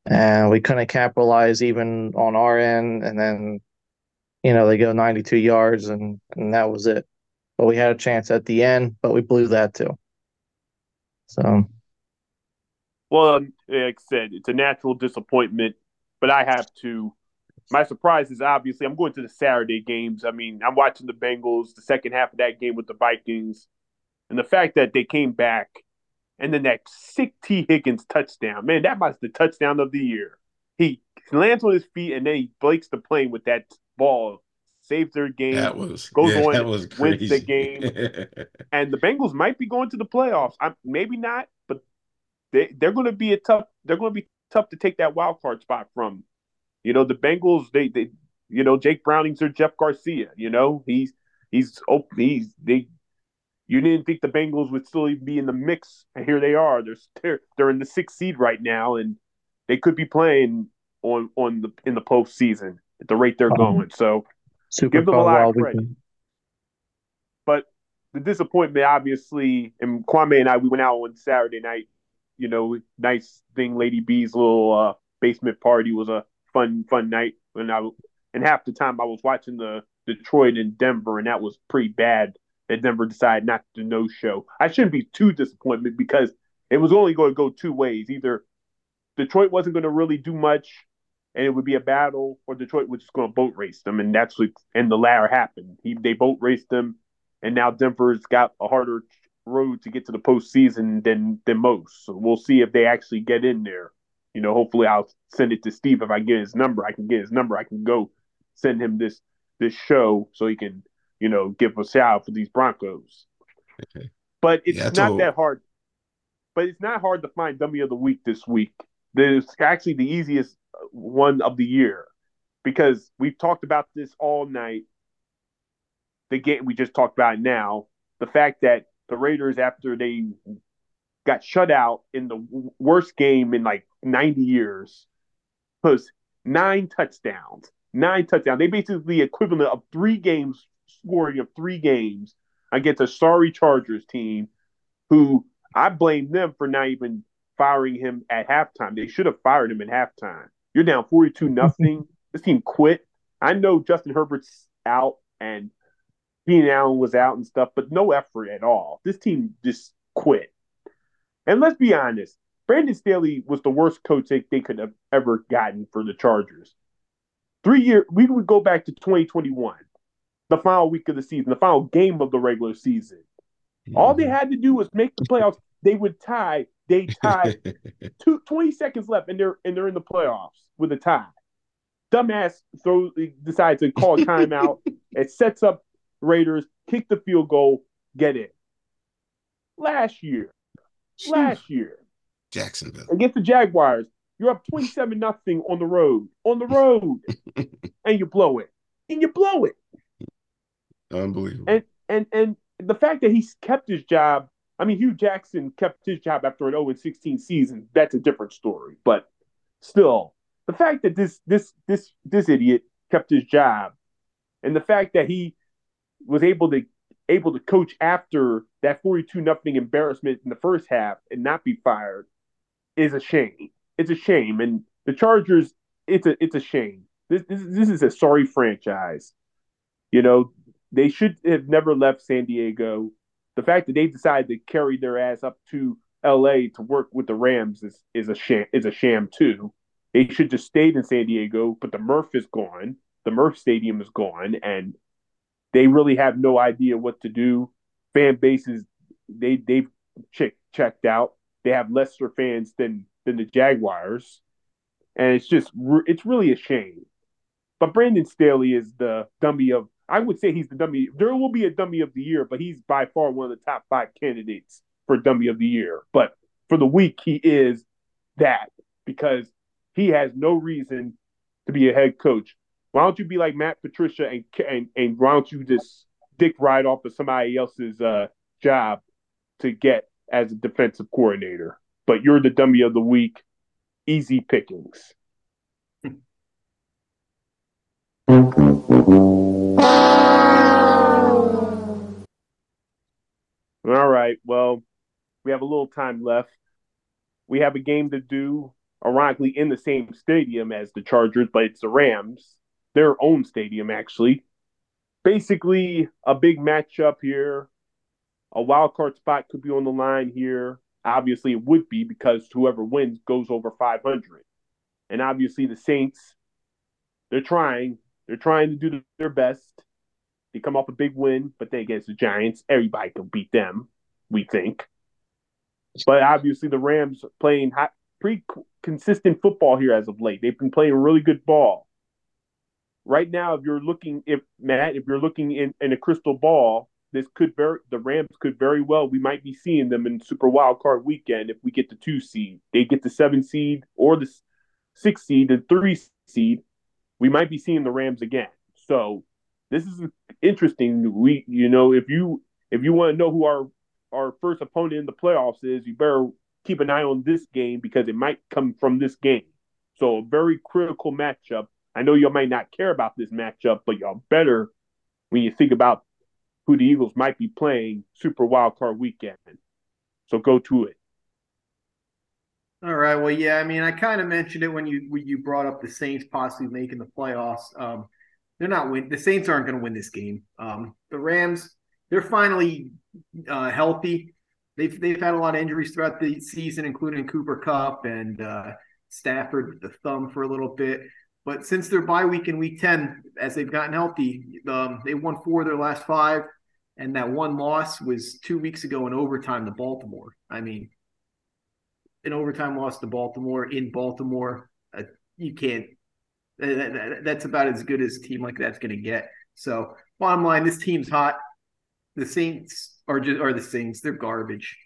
and we couldn't capitalize even on our end. And then, you know, they go 92 yards, and and that was it. But we had a chance at the end, but we blew that too. So. Well, like I said, it's a natural disappointment, but I have to. My surprise is obviously I'm going to the Saturday games. I mean, I'm watching the Bengals, the second half of that game with the Vikings, and the fact that they came back, and then that sick Tee Higgins touchdown, man, that was the touchdown of the year. He lands on his feet and then he breaks the plane with that ball, saves their game, That was goes yeah, on, that was wins the game, and the Bengals might be going to the playoffs. I'm, maybe not, but they they're going to be a tough. They're going to be tough to take that wild card spot from. You know, the Bengals, they, they, you know, Jake Browning's their Jeff Garcia. You know, he's he's oh, he's they. You didn't think the Bengals would still even be in the mix, and here they are. They're they're, they're in the sixth seed right now, and they could be playing on on the in the postseason at the rate they're Um, going. So Super give them a lot of credit. but the disappointment, obviously, and Kwame and I, we went out on Saturday night. You know, nice thing. Lady B's little uh, basement party was a fun, fun night. And I, and half the time I was watching the Detroit and Denver, and that was pretty bad. That Denver decided not to no show. I shouldn't be too disappointed because it was only going to go two ways. Either Detroit wasn't going to really do much, and it would be a battle, or Detroit was just going to boat race them, and that's what and the latter happened. He they boat raced them, and now Denver's got a harder road to get to the postseason than than most. So we'll see if they actually get in there. You know, hopefully I'll send it to Steve if I get his number. I can get his number. I can go send him this this show so he can you know give a shout out for these Broncos. But it's Yeah, not told- that hard. But it's not hard to find dummy of the week this week. There's actually the easiest uh, one of the year because we've talked about this all night. The game we just talked about now, the fact that the Raiders, after they got shut out in the worst game in like 90 years, was nine touchdowns. Nine touchdowns. They basically the equivalent of three games scoring of three games against a sorry Chargers team who I blame them for not even firing him at halftime. They should have fired him at halftime. You're down 42 nothing. this team quit. I know Justin Herbert's out and Keenan Allen was out and stuff, but no effort at all. This team just quit. And let's be honest, Brandon Staley was the worst coach they, they could have ever gotten for the Chargers. Three year, we would go back to 2021, the final week of the season, the final game of the regular season. All they mm-hmm. had to do was make the playoffs. They would tie. They tie two, 20 seconds left, and they're and they're in the playoffs with a tie. Dumbass throws decides to call a timeout. it sets up Raiders, kick the field goal, get it. Last year, last year Jacksonville. against the Jaguars, you're up 27 nothing on the road, on the road, and you blow it, and you blow it. Unbelievable. And and and the fact that he's kept his job, I mean, Hue Jackson kept his job after an 0 16 season. That's a different story. But still, the fact that this this this this idiot kept his job, and the fact that he was able to able to coach after that 42 nothing embarrassment in the first half and not be fired is a shame. It's a shame. And the Chargers, it's a it's a shame. This this, this is a sorry franchise. You know, they should have never left San Diego. The fact that they decided to carry their ass up to LA to work with the Rams is, is a sham is a sham too. They should just stayed in San Diego, but the Murph is gone. The Murph Stadium is gone, and they really have no idea what to do. Fan bases they they've check, checked out. They have lesser fans than than the Jaguars, and it's just it's really a shame. But Brandon Staley is the dummy of. I would say he's the dummy. There will be a dummy of the year, but he's by far one of the top five candidates for dummy of the year. But for the week, he is that because he has no reason to be a head coach. Why don't you be like Matt Patricia and and, and why don't you just dick ride off of somebody else's uh, job to get as a defensive coordinator? But you're the dummy of the week. Easy pickings. All right. Well, we have a little time left. We have a game to do, ironically, in the same stadium as the Chargers, but it's the Rams, their own stadium, actually. Basically, a big matchup here. A wild card spot could be on the line here. Obviously, it would be because whoever wins goes over 500. And obviously, the Saints, they're trying. They're trying to do their best. They come off a big win, but then against the Giants, everybody can beat them, we think. But obviously, the Rams playing hot, pretty consistent football here as of late. They've been playing a really good ball. Right now, if you're looking, if Matt, if you're looking in, in a crystal ball, this could very the Rams could very well we might be seeing them in Super Wild Card Weekend if we get the two seed. They get the seven seed or the six seed, the three seed. we might be seeing the Rams again. So this is interesting. We, you know, if you if you want to know who our our first opponent in the playoffs is, you better keep an eye on this game because it might come from this game. So a very critical matchup. I know y'all might not care about this matchup, but y'all better when you think about who the Eagles might be playing Super Wild Card Weekend. So go to it. All right. Well, yeah. I mean, I kind of mentioned it when you when you brought up the Saints possibly making the playoffs. Um, they're not win. The Saints aren't going to win this game. Um, the Rams, they're finally uh, healthy. They've they've had a lot of injuries throughout the season, including Cooper Kupp and uh, Stafford with the thumb for a little bit. But since their bye week in Week Ten, as they've gotten healthy, um, they won four of their last five, and that one loss was two weeks ago in overtime to Baltimore. I mean, an overtime loss to Baltimore in Baltimore. Uh, you can't. That, that, that's about as good as team like that's going to get. So, bottom line, this team's hot. The Saints are just are the Saints. They're garbage.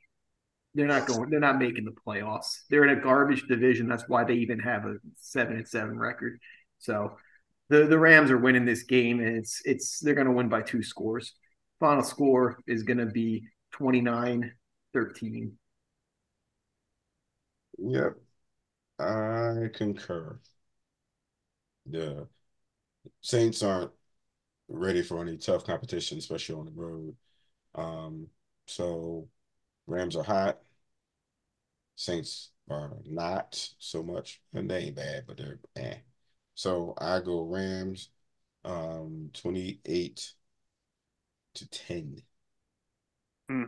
They're not going. They're not making the playoffs. They're in a garbage division. That's why they even have a seven and seven record. So, the the Rams are winning this game, and it's it's they're going to win by two scores. Final score is going to be 29 13 Yep, I concur. The Saints aren't ready for any tough competition, especially on the road. Um, so Rams are hot. Saints are not so much, and they ain't bad, but they're eh. So I go Rams, um, twenty-eight to ten. Hmm.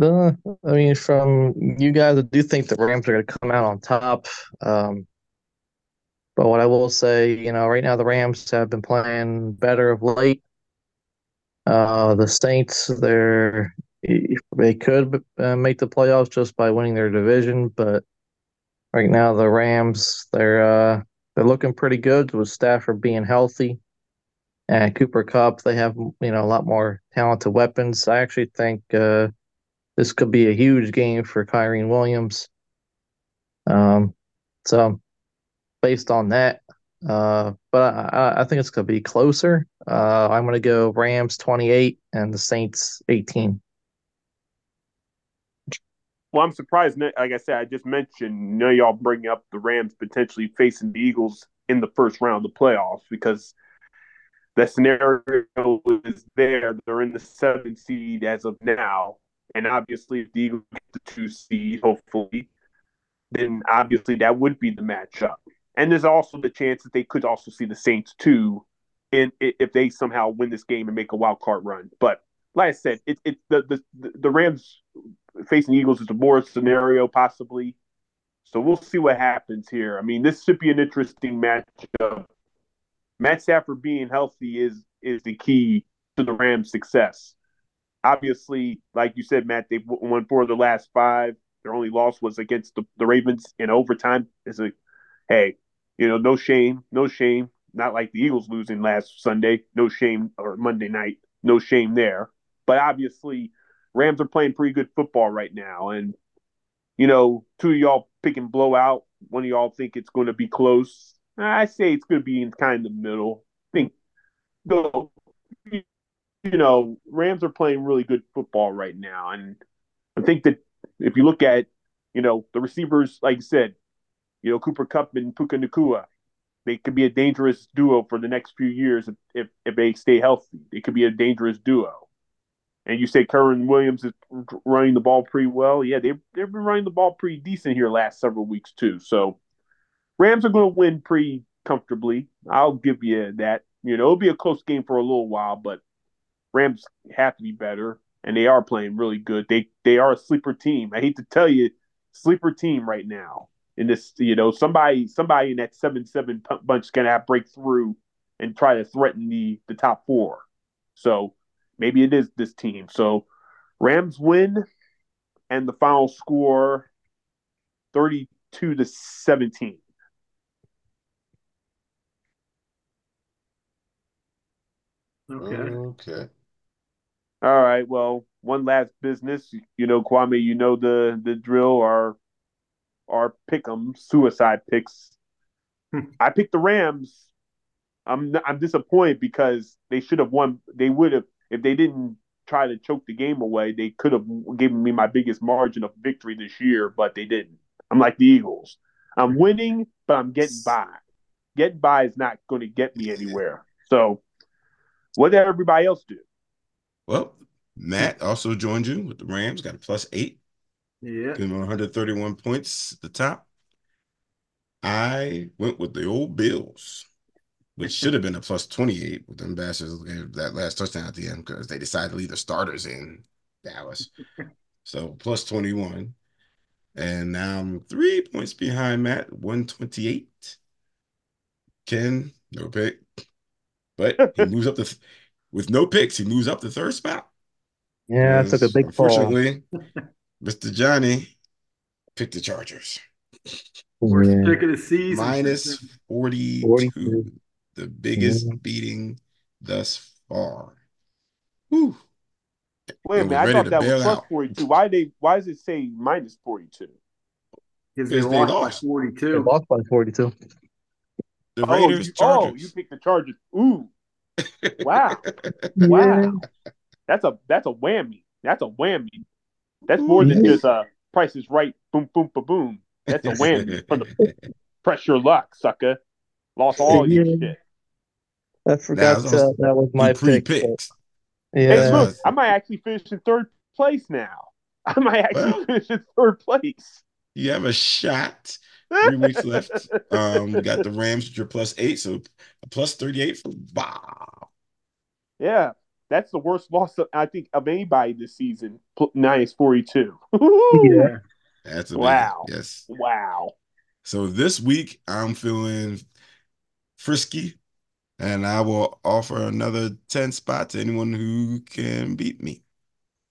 Uh, I mean, from you guys, I do think the Rams are going to come out on top. Um, but what I will say, you know, right now the Rams have been playing better of late. Uh, the Saints, they're they could uh, make the playoffs just by winning their division, but right now the Rams, they're uh, they're looking pretty good with Stafford being healthy and Cooper Kupp. They have you know a lot more talented weapons. I actually think uh, this could be a huge game for Kyren Williams. Um, so based on that, uh, but I, I think it's to be closer. Uh, I'm to go Rams 28 and the Saints 18. Well, I'm surprised. Like I said, I just mentioned, you know, y'all bring up the Rams potentially facing the Eagles in the first round of the playoffs because the scenario is there. They're in the seventh seed as of now. And obviously, if the Eagles get the two seed, hopefully, then obviously that would be the matchup. And there's also the chance that they could also see the Saints too, in if they somehow win this game and make a wild card run. But like I said, it's it, the, the the Rams facing Eagles is a more scenario possibly. So we'll see what happens here. I mean, this should be an interesting matchup. Matt Stafford being healthy is is the key to the Rams' success obviously, like you said, Matt, they've won four of the last five. Their only loss was against the, the Ravens in overtime. It's a, hey, you know, no shame, no shame. Not like the Eagles losing last Sunday, no shame, or Monday night, no shame there. But obviously, Rams are playing pretty good football right now. And, you know, two of y'all picking blowout. One of y'all think it's going to be close. I say it's going to be in kind of the middle. I think, you know, Rams are playing really good football right now, and I think that if you look at, you know, the receivers, like you said, you know, Cooper Kupp and Puka Nacua, they could be a dangerous duo for the next few years if, if, if they stay healthy. They could be a dangerous duo. And you say Kyren Williams is running the ball pretty well. Yeah, they've, they've been running the ball pretty decent here last several weeks, too. So Rams are going to win pretty comfortably. I'll give you that. You know, it'll be a close game for a little while, but Rams have to be better, and they are playing really good. They they are a sleeper team. I hate to tell you, sleeper team right now. In this, you know, somebody somebody in that seven seven bunch is gonna have break through and try to threaten the the top four. So maybe it is this team. So Rams win, and the final score thirty two to seventeen. Okay. Okay. All right. Well, one last business. You know, Kwame, you know the the drill. Our our pick'em suicide picks. I picked the Rams. I'm I'm disappointed because they should have won. They would have if they didn't try to choke the game away. They could have given me my biggest margin of victory this year, but they didn't. I'm like the Eagles. I'm winning, but I'm getting by. Getting by is not going to get me anywhere. So, what did everybody else do? Well, Matt also joined you with the Rams, got a plus eight. Yeah. Give him 131 points at the top. I went with the old Bills, which should have been a plus 28 with them bastards that last touchdown at the end because they decided to leave the starters in Dallas. so plus 21. And now I'm three points behind Matt, 128. Ken, no pick. But he moves up the with no picks, he moves up the third spot. Yeah, that's took a big fall. Unfortunately, Mr. Johnny picked the Chargers. Worst Yeah. pick of the season. Minus 42, 42. the biggest Yeah. beating thus far. Whew. Wait a minute, I thought that was plus out. 42. Why they? Why does it say minus 42? Because they they lost by lost. They lost by 42. The Oh, Raiders, you, oh, you picked the Chargers. Ooh, wow, wow. That's a that's a whammy. That's a whammy. That's more than just a Price is Right. Boom, boom, ba boom. That's a whammy from the press your luck, sucker. Lost all your shit. I forgot was uh, that was my pick. but- pre-picked. Hey, Yeah. look, I might actually finish in third place now. I might actually Well. finish in third place. You have a shot. Three weeks left. Um, you got the Rams with your plus eight, so plus 38 for Bob. Yeah, that's the worst loss of, I think of anybody this season. pl- Minus forty two. Yeah. That's a big- Wow. Yes. Wow. So this week I'm feeling frisky, and I will offer another 10 spot to anyone who can beat me.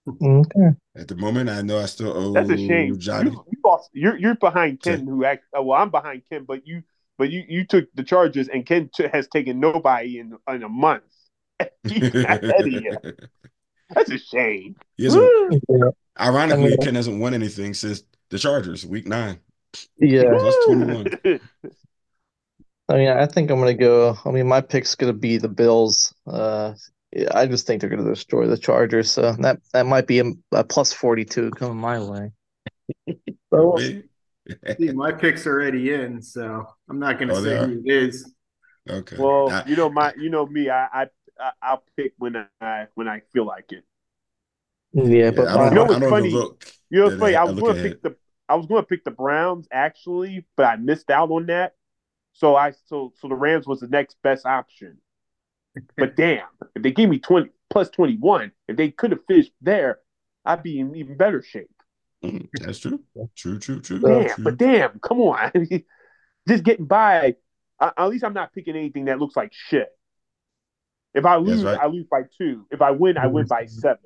Okay. At the moment, I know I still owe That's a shame. Johnny. You, you lost. You're you're behind Ken, who act. oh, Well, I'm behind Ken, but you but you you took the Chargers, and Ken t- has taken nobody in in a month. He's ahead of. That's a shame. He hasn't- Yeah. ironically, I mean- Ken hasn't won anything since the Chargers, week nine. Yeah. Plus 21. I mean, I think I'm gonna go. I mean, my pick's gonna be the Bills. Uh, yeah, I just think they're gonna destroy the Chargers. So that that might be a, a plus 42 coming my way. So, See, my pick's already in, so I'm not going to Oh, say who it is. Okay. well, I- you know my you know me. I I I- I'll pick when I when I feel like it. yeah, but I don't, You know I what's don't funny? look. You know, Yeah, it's funny. I I was going to pick the I was going to pick the Browns actually, but I missed out on that. So I so so the Rams was the next best option. But damn, if they gave me twenty plus twenty one, if they could have finished there, I'd be in even better shape. Mm, That's true. True, true, true. Damn, true. but damn, come on, just getting by. Uh, at least I'm not picking anything that looks like shit. If I lose, right. I lose by two. If I win, I win by seven.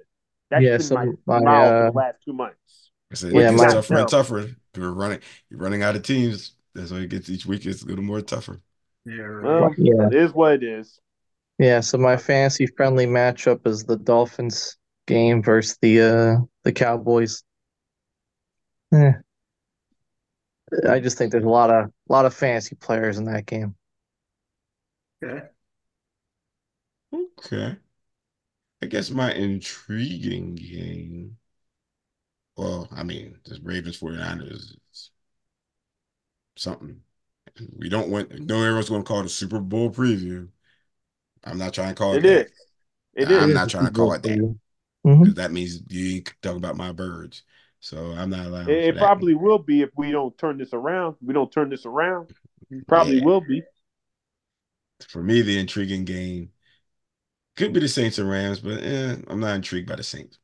That's Yeah, been so my, my, model for uh, the last two months. I said, Yeah, it gets my- tougher and tougher. You're running, you're running out of teams. That's why it gets each week. It's a little more tougher. Yeah, right. Well, yeah, it is what it is. Yeah. So my fantasy friendly matchup is the Dolphins game versus the uh the Cowboys. Eh. I just think there's a lot of lot of fantasy players in that game. Okay. Okay. I guess my intriguing game. Well, I mean, this Ravens 49ers is something. We don't want, no everyone's going to call it a Super Bowl preview. I'm not trying to call it It that. is. It I'm is. not trying to call it that Mhm. because that means you ain't talking about my birds. So I'm not allowed. It, it probably will be if we don't turn this around. We don't turn this around. Probably Yeah. will be. For me, the intriguing game could be the Saints and Rams, but eh, I'm not intrigued by the Saints.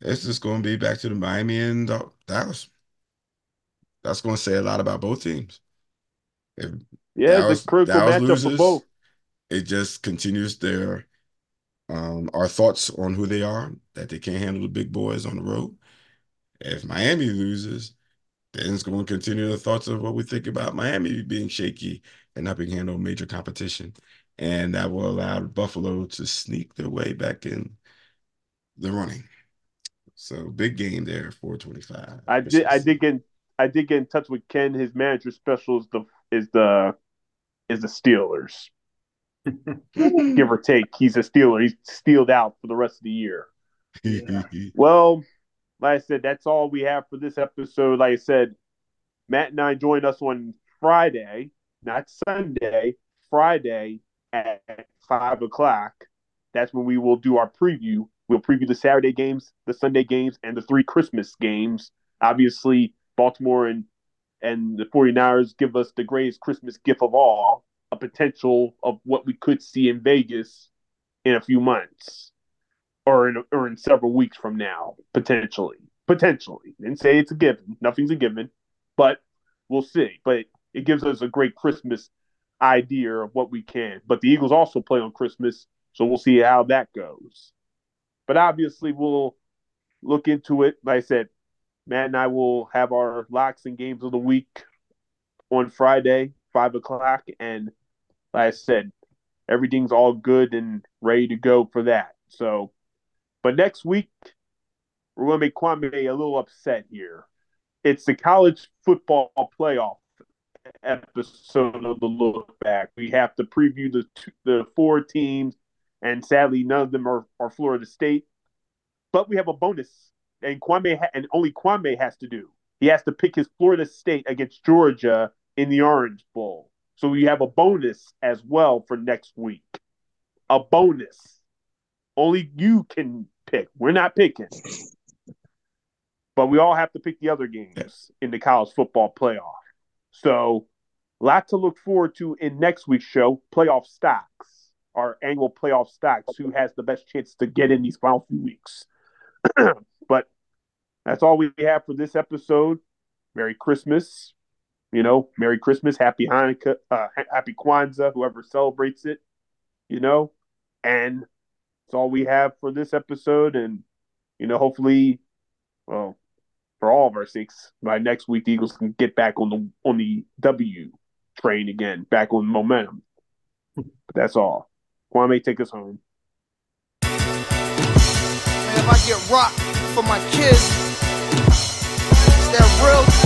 It's just going to be back to the Miami and Dallas. That's going to say a lot about both teams. If Yeah, Dallas- it's a critical Dallas matchup loses, for both. It just continues their um, our thoughts on who they are, that they can't handle the big boys on the road. If Miami loses, then it's going to continue the thoughts of what we think about Miami being shaky and not being handled major competition. And that will allow Buffalo to sneak their way back in the running. So big game there, 425. I did. I did get. I did get in touch with Ken. His manager special is the is the is the Steelers. Give or take, he's a Steeler. He's steeled out for the rest of the year. well, like I said, that's all we have for this episode. Like I said, Matt and I joined us on Friday, not Sunday, Friday at five o'clock. That's when we will do our preview. We'll preview the Saturday games, the Sunday games, and the three Christmas games. Obviously, Baltimore and and the 49ers give us the greatest Christmas gift of all, a potential of what we could see in Vegas in a few months or in or in several weeks from now, potentially. Potentially. And say it's a given. Nothing's a given, but we'll see. But it gives us a great Christmas idea of what we can. But the Eagles also play on Christmas, so we'll see how that goes. But obviously, we'll look into it. Like I said, Matt and I will have our locks and games of the week on Friday, five o'clock, and like I said, everything's all good and ready to go for that. So, but next week we're going to make Kwame a little upset here. It's the college football playoff episode of the look back. We have to preview the two, the four teams, and sadly, none of them are, are Florida State. But we have a bonus and Kwame ha- and only Kwame has to do. He has to pick his Florida State against Georgia in the Orange Bowl. So we have a bonus as well for next week. A bonus. Only you can pick. We're not picking. But we all have to pick the other games in the college football playoff. So, a lot to look forward to in next week's show, playoff stocks, our annual playoff stocks, who has the best chance to get in these final few weeks. but that's all we have for this episode. Merry Christmas. You know, Merry Christmas, Happy Hanukkah, uh, Happy Kwanzaa, whoever celebrates it, you know, and it's all we have for this episode. And, you know, hopefully, well, for all of our sakes, by next week, the Eagles can get back on the on the W train again, back on momentum. But that's all. Kwame, take us home. If I get rocked for my kids, is that real?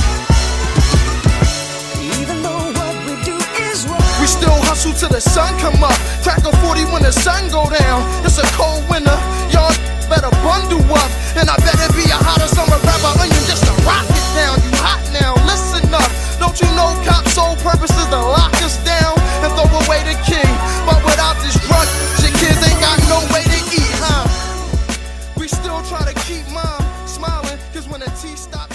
Still hustle till the sun come up. Tackle 40 when the sun go down. It's a cold winter. Y'all better bundle up. And I better be a hotter summer rapper onion just to rock it down. You hot now, listen up. Don't you know cops' sole purpose is to lock us down and throw away the key? But without this drug, your kids ain't got no way to eat, huh? We still try to keep mom smiling, cause when the teeth stop